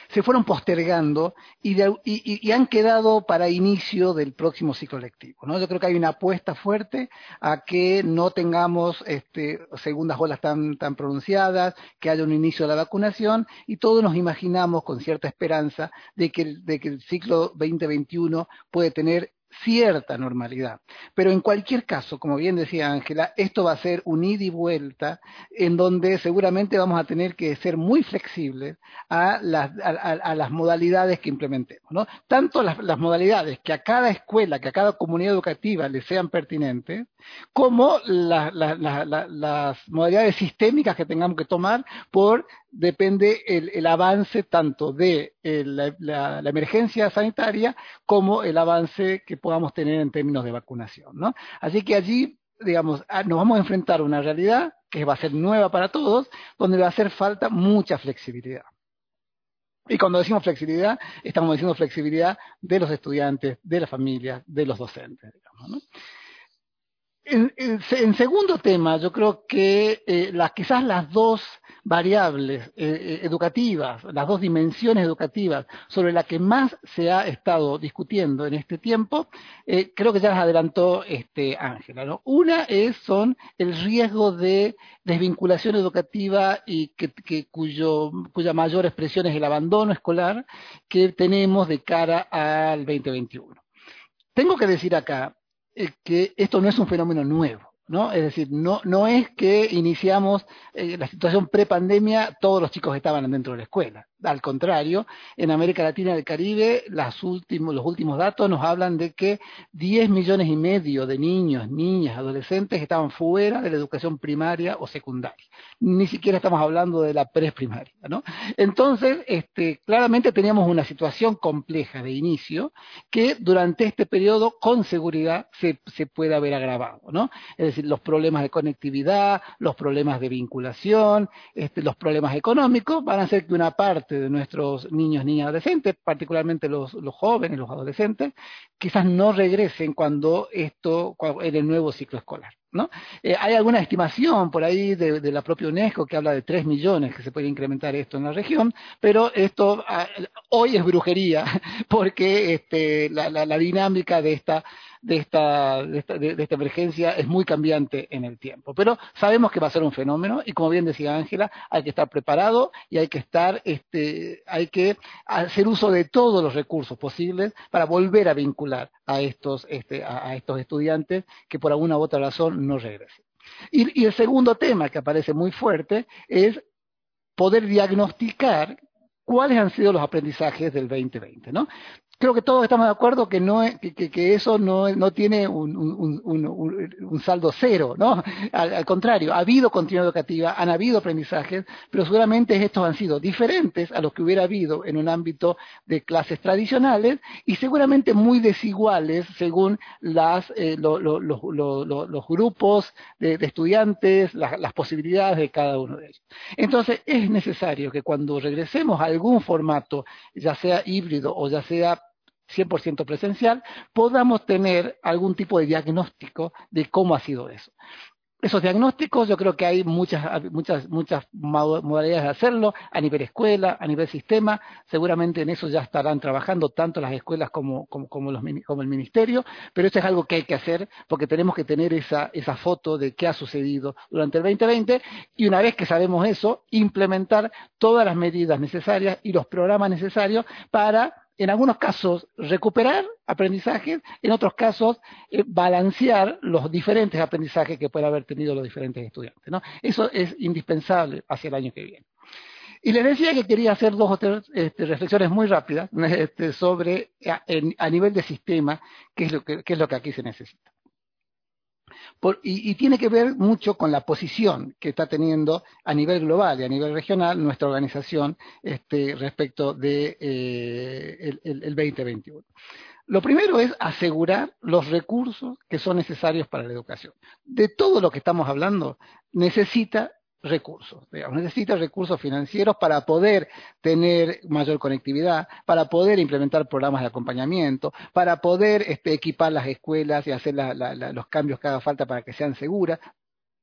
se fueron postergando y, han quedado para inicio del próximo ciclo lectivo. ¿no? Yo creo que hay una apuesta fuerte a que no tengamos este, segundas olas tan, tan pronunciadas, que haya un inicio de la vacunación y todos nos imaginamos con cierta esperanza de que, de que el ciclo 2021 puede tener cierta normalidad. Pero en cualquier caso, como bien decía Ángela, esto va a ser un ida y vuelta en donde seguramente vamos a tener que ser muy flexibles a las, modalidades que implementemos. Tanto las, modalidades que a cada escuela, que a cada comunidad educativa le sean pertinentes, como las modalidades sistémicas que tengamos que tomar por depende el, avance tanto de eh, la, emergencia sanitaria como el avance que podamos tener en términos de vacunación. ¿no? Así que allí, digamos, ah, nos vamos a enfrentar a una realidad que va a ser nueva para todos, donde va a hacer falta mucha flexibilidad. Y cuando decimos flexibilidad, estamos diciendo flexibilidad de los estudiantes, de las familias, de los docentes. En, segundo tema, yo creo que eh, quizás las dos variables eh, eh, educativas, las dos dimensiones educativas sobre las que más se ha estado discutiendo en este tiempo, creo que ya las adelantó este, Ángela. Una es son el riesgo de desvinculación educativa y cuya mayor expresión es el abandono escolar que tenemos de cara al 2021. Tengo que decir acá que esto no es un fenómeno nuevo. ¿No? Es decir, no, no es que iniciamos eh, la situación pre-pandemia, todos los chicos estaban dentro de la escuela. Al contrario, en América Latina y el Caribe, los últimos datos nos hablan de que 10 millones y medio de niños, niñas, adolescentes estaban fuera de la educación primaria o secundaria. Ni siquiera estamos hablando de la preprimaria, ¿no? Entonces, este, claramente teníamos una situación compleja de inicio que durante este periodo con seguridad se, se puede haber agravado, ¿no? Es decir, los problemas de conectividad, los problemas de vinculación, este, los problemas económicos van a hacer que una parte de nuestros niños, niñas, adolescentes, particularmente los, jóvenes, los adolescentes, quizás no regresen cuando esto, en el nuevo ciclo escolar. ¿No? Eh, hay alguna estimación por ahí de, la propia UNESCO que habla de 3 millones que se puede incrementar esto en la región, pero esto ah, hoy es brujería porque este, la dinámica de esta de esta, de esta, de, esta, emergencia es muy cambiante en el tiempo. Pero sabemos que va a ser un fenómeno y como bien decía Ángela, hay que estar preparado y hay que estar, este, hay que hacer uso de todos los recursos posibles para volver a vincular a estos, este, a, estos estudiantes que por alguna u otra razón no regresen. Y, y el segundo tema que aparece muy fuerte es poder diagnosticar cuáles han sido los aprendizajes del 2020, ¿no? Creo que todos estamos de acuerdo que no que, que eso no, no tiene un, un, un, un, saldo cero, ¿no? Al, contrario, ha habido continuidad educativa, han habido aprendizajes, pero seguramente estos han sido diferentes a los que hubiera habido en un ámbito de clases tradicionales y seguramente muy desiguales según las, eh, los grupos de, de estudiantes, las posibilidades de cada uno de ellos. Entonces, es necesario que cuando regresemos a algún formato, ya sea híbrido o ya sea 100% presencial, podamos tener algún tipo de diagnóstico de cómo ha sido eso. Esos diagnósticos yo creo que hay muchas, muchas, muchas modalidades de hacerlo, a nivel escuela, a nivel sistema, seguramente en eso ya estarán trabajando tanto las escuelas como, como, el ministerio, pero eso es algo que hay que hacer porque tenemos que tener esa, esa foto de qué ha sucedido durante el 2020 y una vez que sabemos eso, implementar todas las medidas necesarias y los programas necesarios para en algunos casos recuperar aprendizajes, en otros casos eh, balancear los diferentes aprendizajes que pueden haber tenido los diferentes estudiantes. ¿no? Eso es indispensable hacia el año que viene. Y les decía que quería hacer dos o tres este, reflexiones muy rápidas este, sobre a, nivel de sistema qué es lo que, qué es lo que aquí se necesita y, tiene que ver mucho con la posición que está teniendo a nivel global y a nivel regional nuestra organización este, respecto de, eh, el, el 2021. Lo primero es asegurar los recursos que son necesarios para la educación. De todo lo que estamos hablando, necesita recursos, digamos, necesita recursos financieros para poder tener mayor conectividad, para poder implementar programas de acompañamiento, para poder este, equipar las escuelas y hacer los cambios que haga falta para que sean seguras.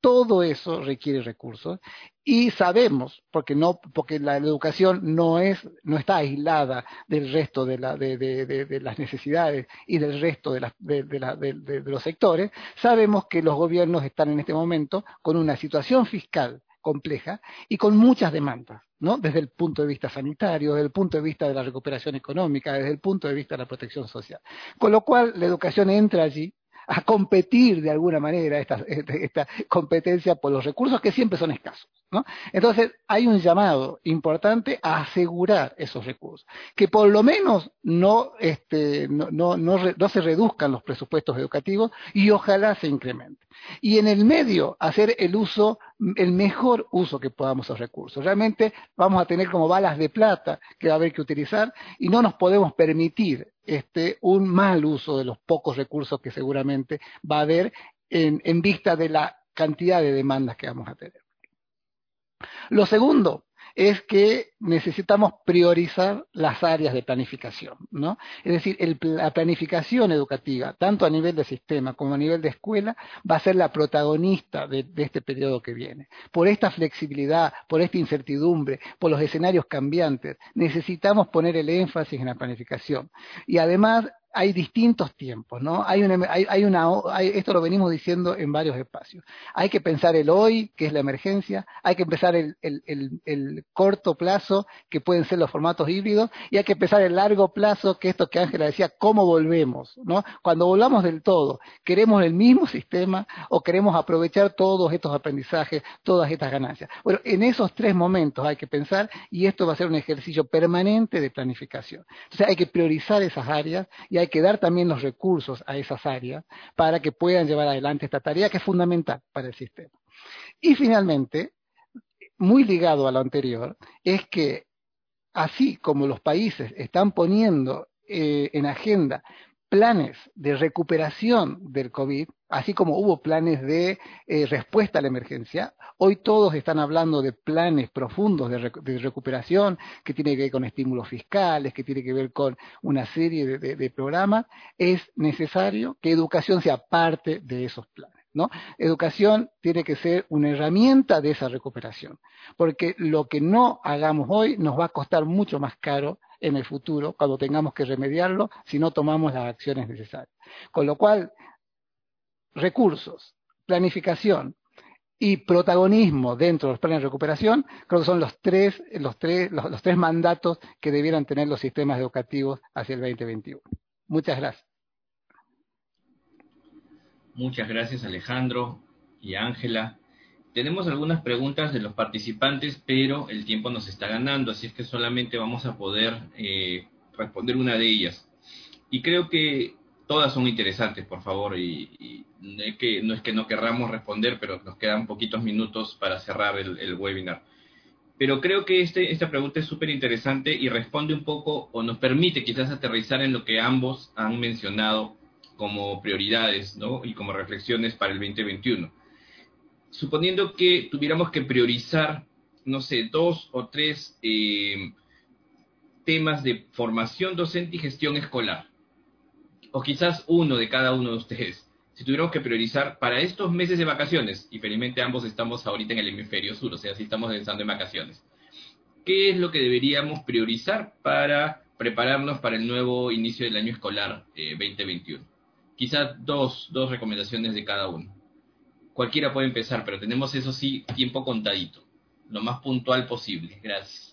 todo eso requiere recursos y sabemos, porque no, porque la, educación no es, no está aislada del resto de, la, de, de, las necesidades y del resto de, de los sectores, sabemos que los gobiernos están en este momento con una situación fiscal compleja y con muchas demandas, ¿no? Desde el punto de vista sanitario, desde el punto de vista de la recuperación económica, desde el punto de vista de la protección social. Con lo cual, la educación entra allí a competir de alguna manera esta, esta competencia por los recursos que siempre son escasos. ¿No? Entonces, hay un llamado importante a asegurar esos recursos, que por lo menos no, este, no, no, no, se reduzcan los presupuestos educativos y ojalá se incrementen. Y en el medio, hacer el uso, el mejor uso que podamos esos recursos. Realmente vamos a tener como balas de plata que va a haber que utilizar y no nos podemos permitir este, un mal uso de los pocos recursos que seguramente va a haber en vista de la cantidad de demandas que vamos a tener. Lo segundo es que necesitamos priorizar las áreas de planificación, ¿no? Es decir, la planificación educativa, tanto a nivel de sistema como a nivel de escuela, va a ser la protagonista de, de este periodo que viene. Por esta flexibilidad, por esta incertidumbre, por los escenarios cambiantes, necesitamos poner el énfasis en la planificación. Y además, hay distintos tiempos, ¿no? Hay una, hay, una esto lo venimos diciendo en varios espacios. Hay que pensar el hoy, que es la emergencia, hay que empezar el, el, corto plazo, que pueden ser los formatos híbridos, y hay que empezar el largo plazo, que esto que Ángela decía, cómo volvemos, ¿no? Cuando volvamos del todo, ¿queremos el mismo sistema o queremos aprovechar todos estos aprendizajes, todas estas ganancias? Bueno, en esos tres momentos hay que pensar, y esto va a ser un ejercicio permanente de planificación. Entonces hay que priorizar esas áreas y hay que dar también los recursos a esas áreas para que puedan llevar adelante esta tarea que es fundamental para el sistema. Y finalmente, muy ligado a lo anterior, es que así como los países están poniendo eh, en agenda planes de recuperación del COVID, así como hubo planes de eh, respuesta a la emergencia, hoy todos están hablando de planes profundos de, recuperación que tiene que ver con estímulos fiscales, que tiene que ver con una serie de, programas. Es necesario que educación sea parte de esos planes. Educación tiene que ser una herramienta de esa recuperación, porque lo que no hagamos hoy nos va a costar mucho más caro en el futuro cuando tengamos que remediarlo si no tomamos las acciones necesarias. Con lo cual, recursos, planificación y protagonismo dentro de los planes de recuperación, creo que son los tres, los tres, los, tres mandatos que debieran tener los sistemas educativos hacia el 2021. Muchas gracias. Muchas gracias Alejandro y Ángela. Tenemos algunas preguntas de los participantes, pero el tiempo nos está ganando, así es que solamente vamos a poder eh, responder una de ellas. Y creo que todas son interesantes, por favor, y, no, es que, no, querramos responder, pero nos quedan poquitos minutos para cerrar el, webinar. Pero creo que este, esta pregunta es súper interesante y responde un poco o nos permite quizás aterrizar en lo que ambos han mencionado como prioridades ¿no? y como reflexiones para el 2021 suponiendo que tuviéramos que priorizar, no sé, dos o tres eh, temas de formación docente y gestión escolar, o quizás uno de cada uno de ustedes, si tuviéramos que priorizar para estos meses de vacaciones, y felizmente ambos estamos ahorita en el hemisferio sur, o sea, si estamos pensando en vacaciones, ¿qué es lo que deberíamos priorizar para prepararnos para el nuevo inicio del año escolar 2021? Quizás dos, dos recomendaciones de cada uno cualquiera puede empezar, pero tenemos eso sí tiempo contadito, lo más puntual posible. Gracias.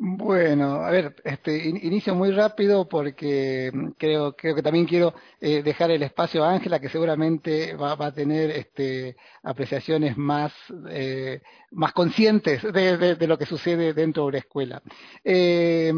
Bueno, a ver, este, inicio muy rápido porque creo, creo que también quiero eh, dejar el espacio a Ángela, que seguramente va, a tener este, apreciaciones más, eh, más conscientes de, de, lo que sucede dentro de la escuela. Eh,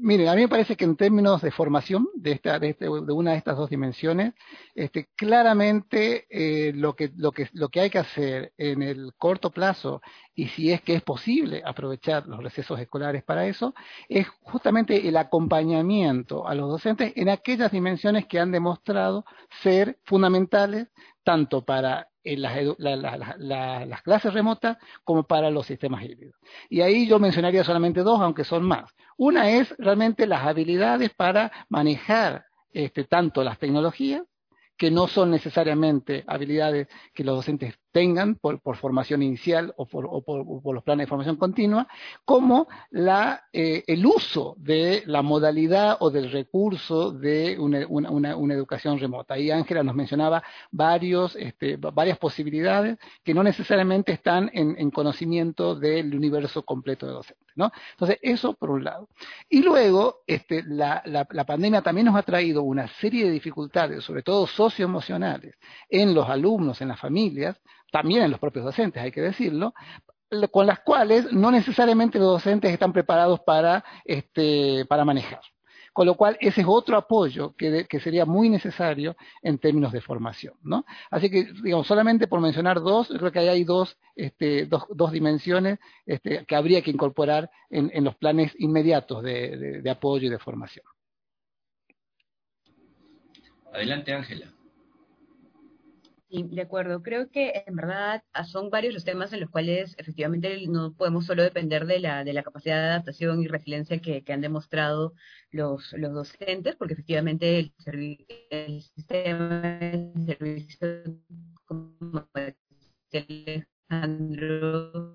Miren, a mí me parece que en términos de formación de, esta, de, este, de una de estas dos dimensiones, este, claramente eh, lo, que, lo, que, lo que hay que hacer en el corto plazo, y si es que es posible aprovechar los recesos escolares para eso, es justamente el acompañamiento a los docentes en aquellas dimensiones que han demostrado ser fundamentales tanto para las, clases remotas como para los sistemas híbridos. Y ahí yo mencionaría solamente dos, aunque son más. Una es realmente las habilidades para manejar este, tanto las tecnologías que no son necesariamente habilidades que los docentes tengan por, formación inicial o por, los planes de formación continua, como eh, el uso de la modalidad o del recurso de una, educación remota. Ahí Ángela nos mencionaba este, varias posibilidades que no necesariamente están en, conocimiento del universo completo de docentes. ¿no? Entonces, eso por un lado. Y luego, este, la pandemia también nos ha traído una serie de dificultades, sobre todo socioemocionales, en los alumnos, en las familias, también en los propios docentes, hay que decirlo, con las cuales no necesariamente los docentes están preparados para, este, para manejar. Con lo cual, ese es otro apoyo que, sería muy necesario en términos de formación. ¿no? Así que, digamos, solamente por mencionar dos, creo que ahí hay dos, este, dos, dos, dimensiones este, que habría que incorporar en, en los planes inmediatos de, de apoyo y de formación. Adelante, Ángela. Sí, de acuerdo. Creo que en verdad ah, son varios los temas en los cuales efectivamente no podemos solo depender de la, de la capacidad de adaptación y resiliencia que, han demostrado los, los docentes, porque efectivamente el, el sistema de servicio, como Alejandro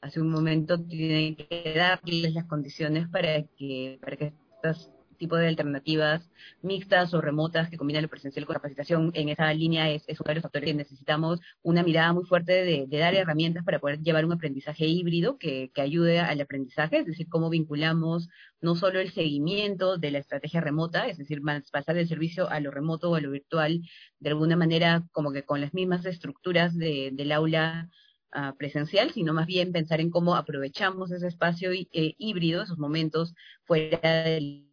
hace un momento, tiene que darles las condiciones para que, para que estas tipo de alternativas mixtas o remotas que combinan lo presencial con capacitación. En esa línea es, uno de los factores que necesitamos una mirada muy fuerte de, dar herramientas para poder llevar un aprendizaje híbrido que, ayude al aprendizaje, es decir, cómo vinculamos no solo el seguimiento de la estrategia remota, es decir, pasar del servicio a lo remoto o a lo virtual, de alguna manera como que con las mismas estructuras del aula ah, presencial, sino más bien pensar en cómo aprovechamos ese espacio eh, híbrido, esos momentos fuera del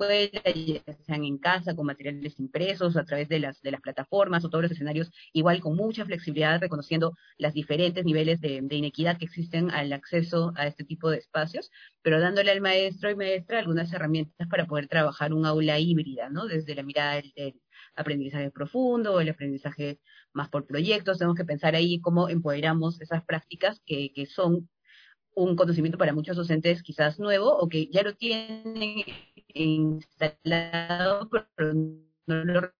escuela, ya sean en casa, con materiales impresos, a través de las, de las plataformas o todos los escenarios, igual con mucha flexibilidad, reconociendo los diferentes niveles de, inequidad que existen al acceso a este tipo de espacios, pero dándole al maestro y maestra algunas herramientas para poder trabajar un aula híbrida, ¿no? Desde la mirada del, aprendizaje profundo el aprendizaje más por proyectos, tenemos que pensar ahí cómo empoderamos esas prácticas que, que son un conocimiento para muchos docentes quizás nuevo o que ya lo tienen instalado, pero no lo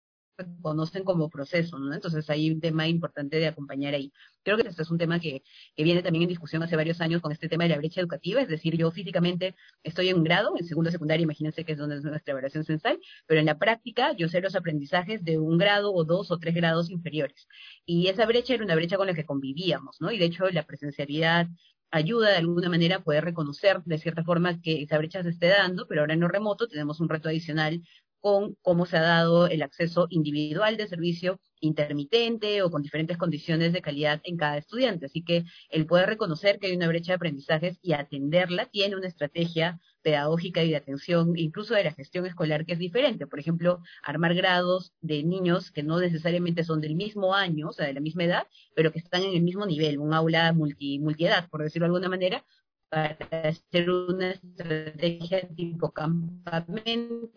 conocen como proceso, ¿no? Entonces hay un tema importante de acompañar ahí. Creo que este es un tema que, que, viene también en discusión hace varios años con este tema de la brecha educativa, es decir, yo físicamente estoy en un grado, en segundo secundaria, imagínense que es donde es nuestra evaluación censal, pero en la práctica yo sé los aprendizajes de un grado o dos o tres grados inferiores. Y esa brecha era una brecha con la que convivíamos, ¿no? Y de hecho la presencialidad ayuda de alguna manera a poder reconocer de cierta forma que esa brecha se esté dando, pero ahora en lo remoto tenemos un reto adicional con cómo se ha dado el acceso individual de servicio intermitente o con diferentes condiciones de calidad en cada estudiante. Así que el poder reconocer que hay una brecha de aprendizajes y atenderla tiene una estrategia pedagógica y de atención, incluso de la gestión escolar, que es diferente. Por ejemplo, armar grados de niños que no necesariamente son del mismo año, o sea, de la misma edad, pero que están en el mismo nivel, un aula multi, multiedad, por decirlo de alguna manera, para hacer una estrategia tipo campamento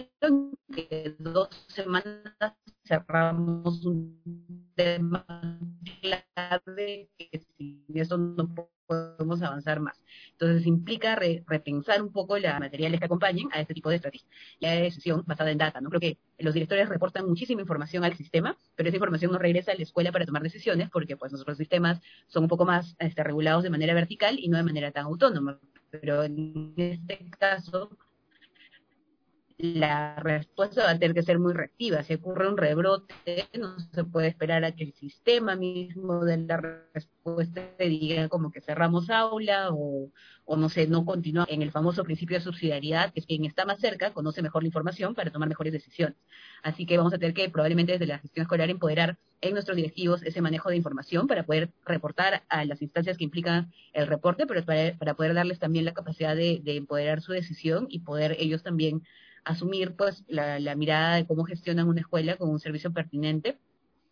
que dos semanas cerramos un tema clave que sin eso no podemos avanzar más. Entonces implica repensar un poco las materiales que acompañen a este tipo de estrategia y a decisión basada en data. ¿no? Creo que los directores reportan muchísima información al sistema, pero esa información no regresa a la escuela para tomar decisiones porque pues nuestros sistemas son un poco más este, regulados de manera vertical y no de manera tan autónoma. Pero en este caso la respuesta va a tener que ser muy reactiva. Si ocurre un rebrote, no se puede esperar a que el sistema mismo de la respuesta diga como que cerramos aula o, o no sé, no continúa en el famoso principio de subsidiariedad, que es quien está más cerca conoce mejor la información para tomar mejores decisiones. Así que vamos a tener que probablemente desde la gestión escolar empoderar en nuestros directivos ese manejo de información para poder reportar a las instancias que implican el reporte, pero para, para poder darles también la capacidad de, de empoderar su decisión y poder ellos también asumir pues la, mirada de cómo gestionan una escuela con un servicio pertinente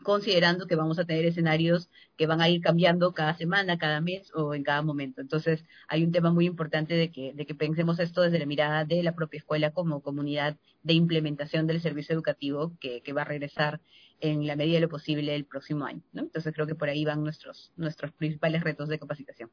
considerando que vamos a tener escenarios que van a ir cambiando cada semana, cada mes o en cada momento. Entonces, hay un tema muy importante de que, de que pensemos esto desde la mirada de la propia escuela como comunidad de implementación del servicio educativo que, va a regresar en la medida de lo posible el próximo año. Entonces, creo que por ahí van nuestros, nuestros principales retos de capacitación.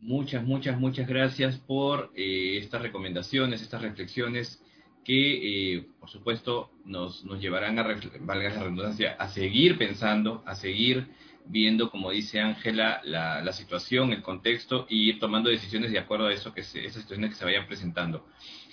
Muchas, muchas, muchas gracias por eh, estas recomendaciones, estas reflexiones que, eh, por supuesto, nos, nos llevarán a, valga la redundancia, a seguir pensando, a seguir viendo, como dice Ángela, la, la, situación, el contexto y ir tomando decisiones de acuerdo a eso que se, esas situaciones que se vayan presentando.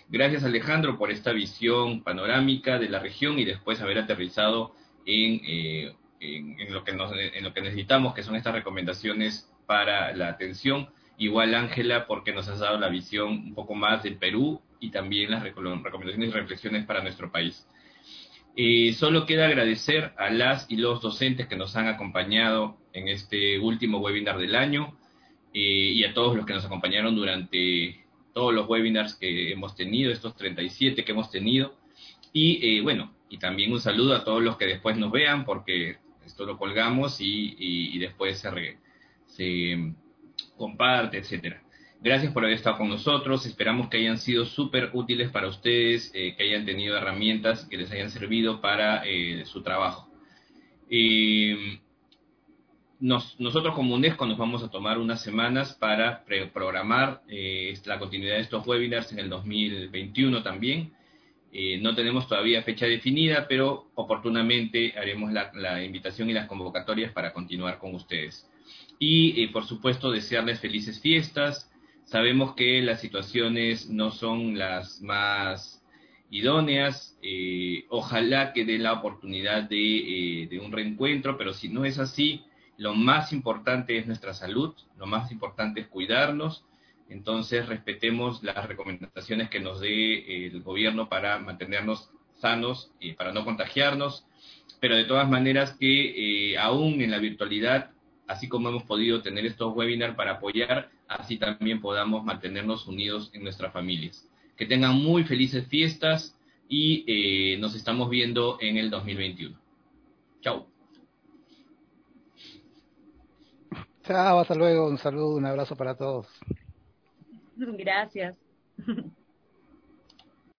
Gracias Alejandro por esta visión panorámica de la región y después haber aterrizado en, eh, en, lo que en lo que necesitamos, que son estas recomendaciones para la atención. Igual Ángela, porque nos has dado la visión un poco más del Perú y también las recomendaciones y reflexiones para nuestro país. Eh, solo queda agradecer a las y los docentes que nos han acompañado en este último webinar del año eh, y a todos los que nos acompañaron durante todos los webinars que hemos tenido, estos 37 que hemos tenido. Y eh, bueno, y también un saludo a todos los que después nos vean, porque esto lo colgamos y, y, después se, se comparte, etcétera. Gracias por haber estado con nosotros. Esperamos que hayan sido súper útiles para ustedes, eh, que hayan tenido herramientas que les hayan servido para eh, su trabajo. Eh, nosotros como UNESCO nos vamos a tomar unas semanas para programar la continuidad de estos webinars en el 2021 también. no tenemos todavía fecha definida, pero oportunamente haremos la invitación y las convocatorias para continuar con ustedes. Y, por supuesto, desearles felices fiestas, Sabemos que las situaciones no son las más idóneas. Eh, ojalá que dé la oportunidad eh, de, un reencuentro, pero si no es así, lo más importante es nuestra salud, lo más importante es cuidarnos. Entonces, respetemos las recomendaciones que nos dé el gobierno para mantenernos sanos y para no contagiarnos. Pero de todas maneras que eh, aún en la virtualidad así como hemos podido tener estos webinars para apoyar, así también podamos mantenernos unidos en nuestras familias. Que tengan muy felices fiestas y eh, nos estamos viendo en el 2021. Chao. Chao, hasta luego. Un saludo, un abrazo para todos. Gracias.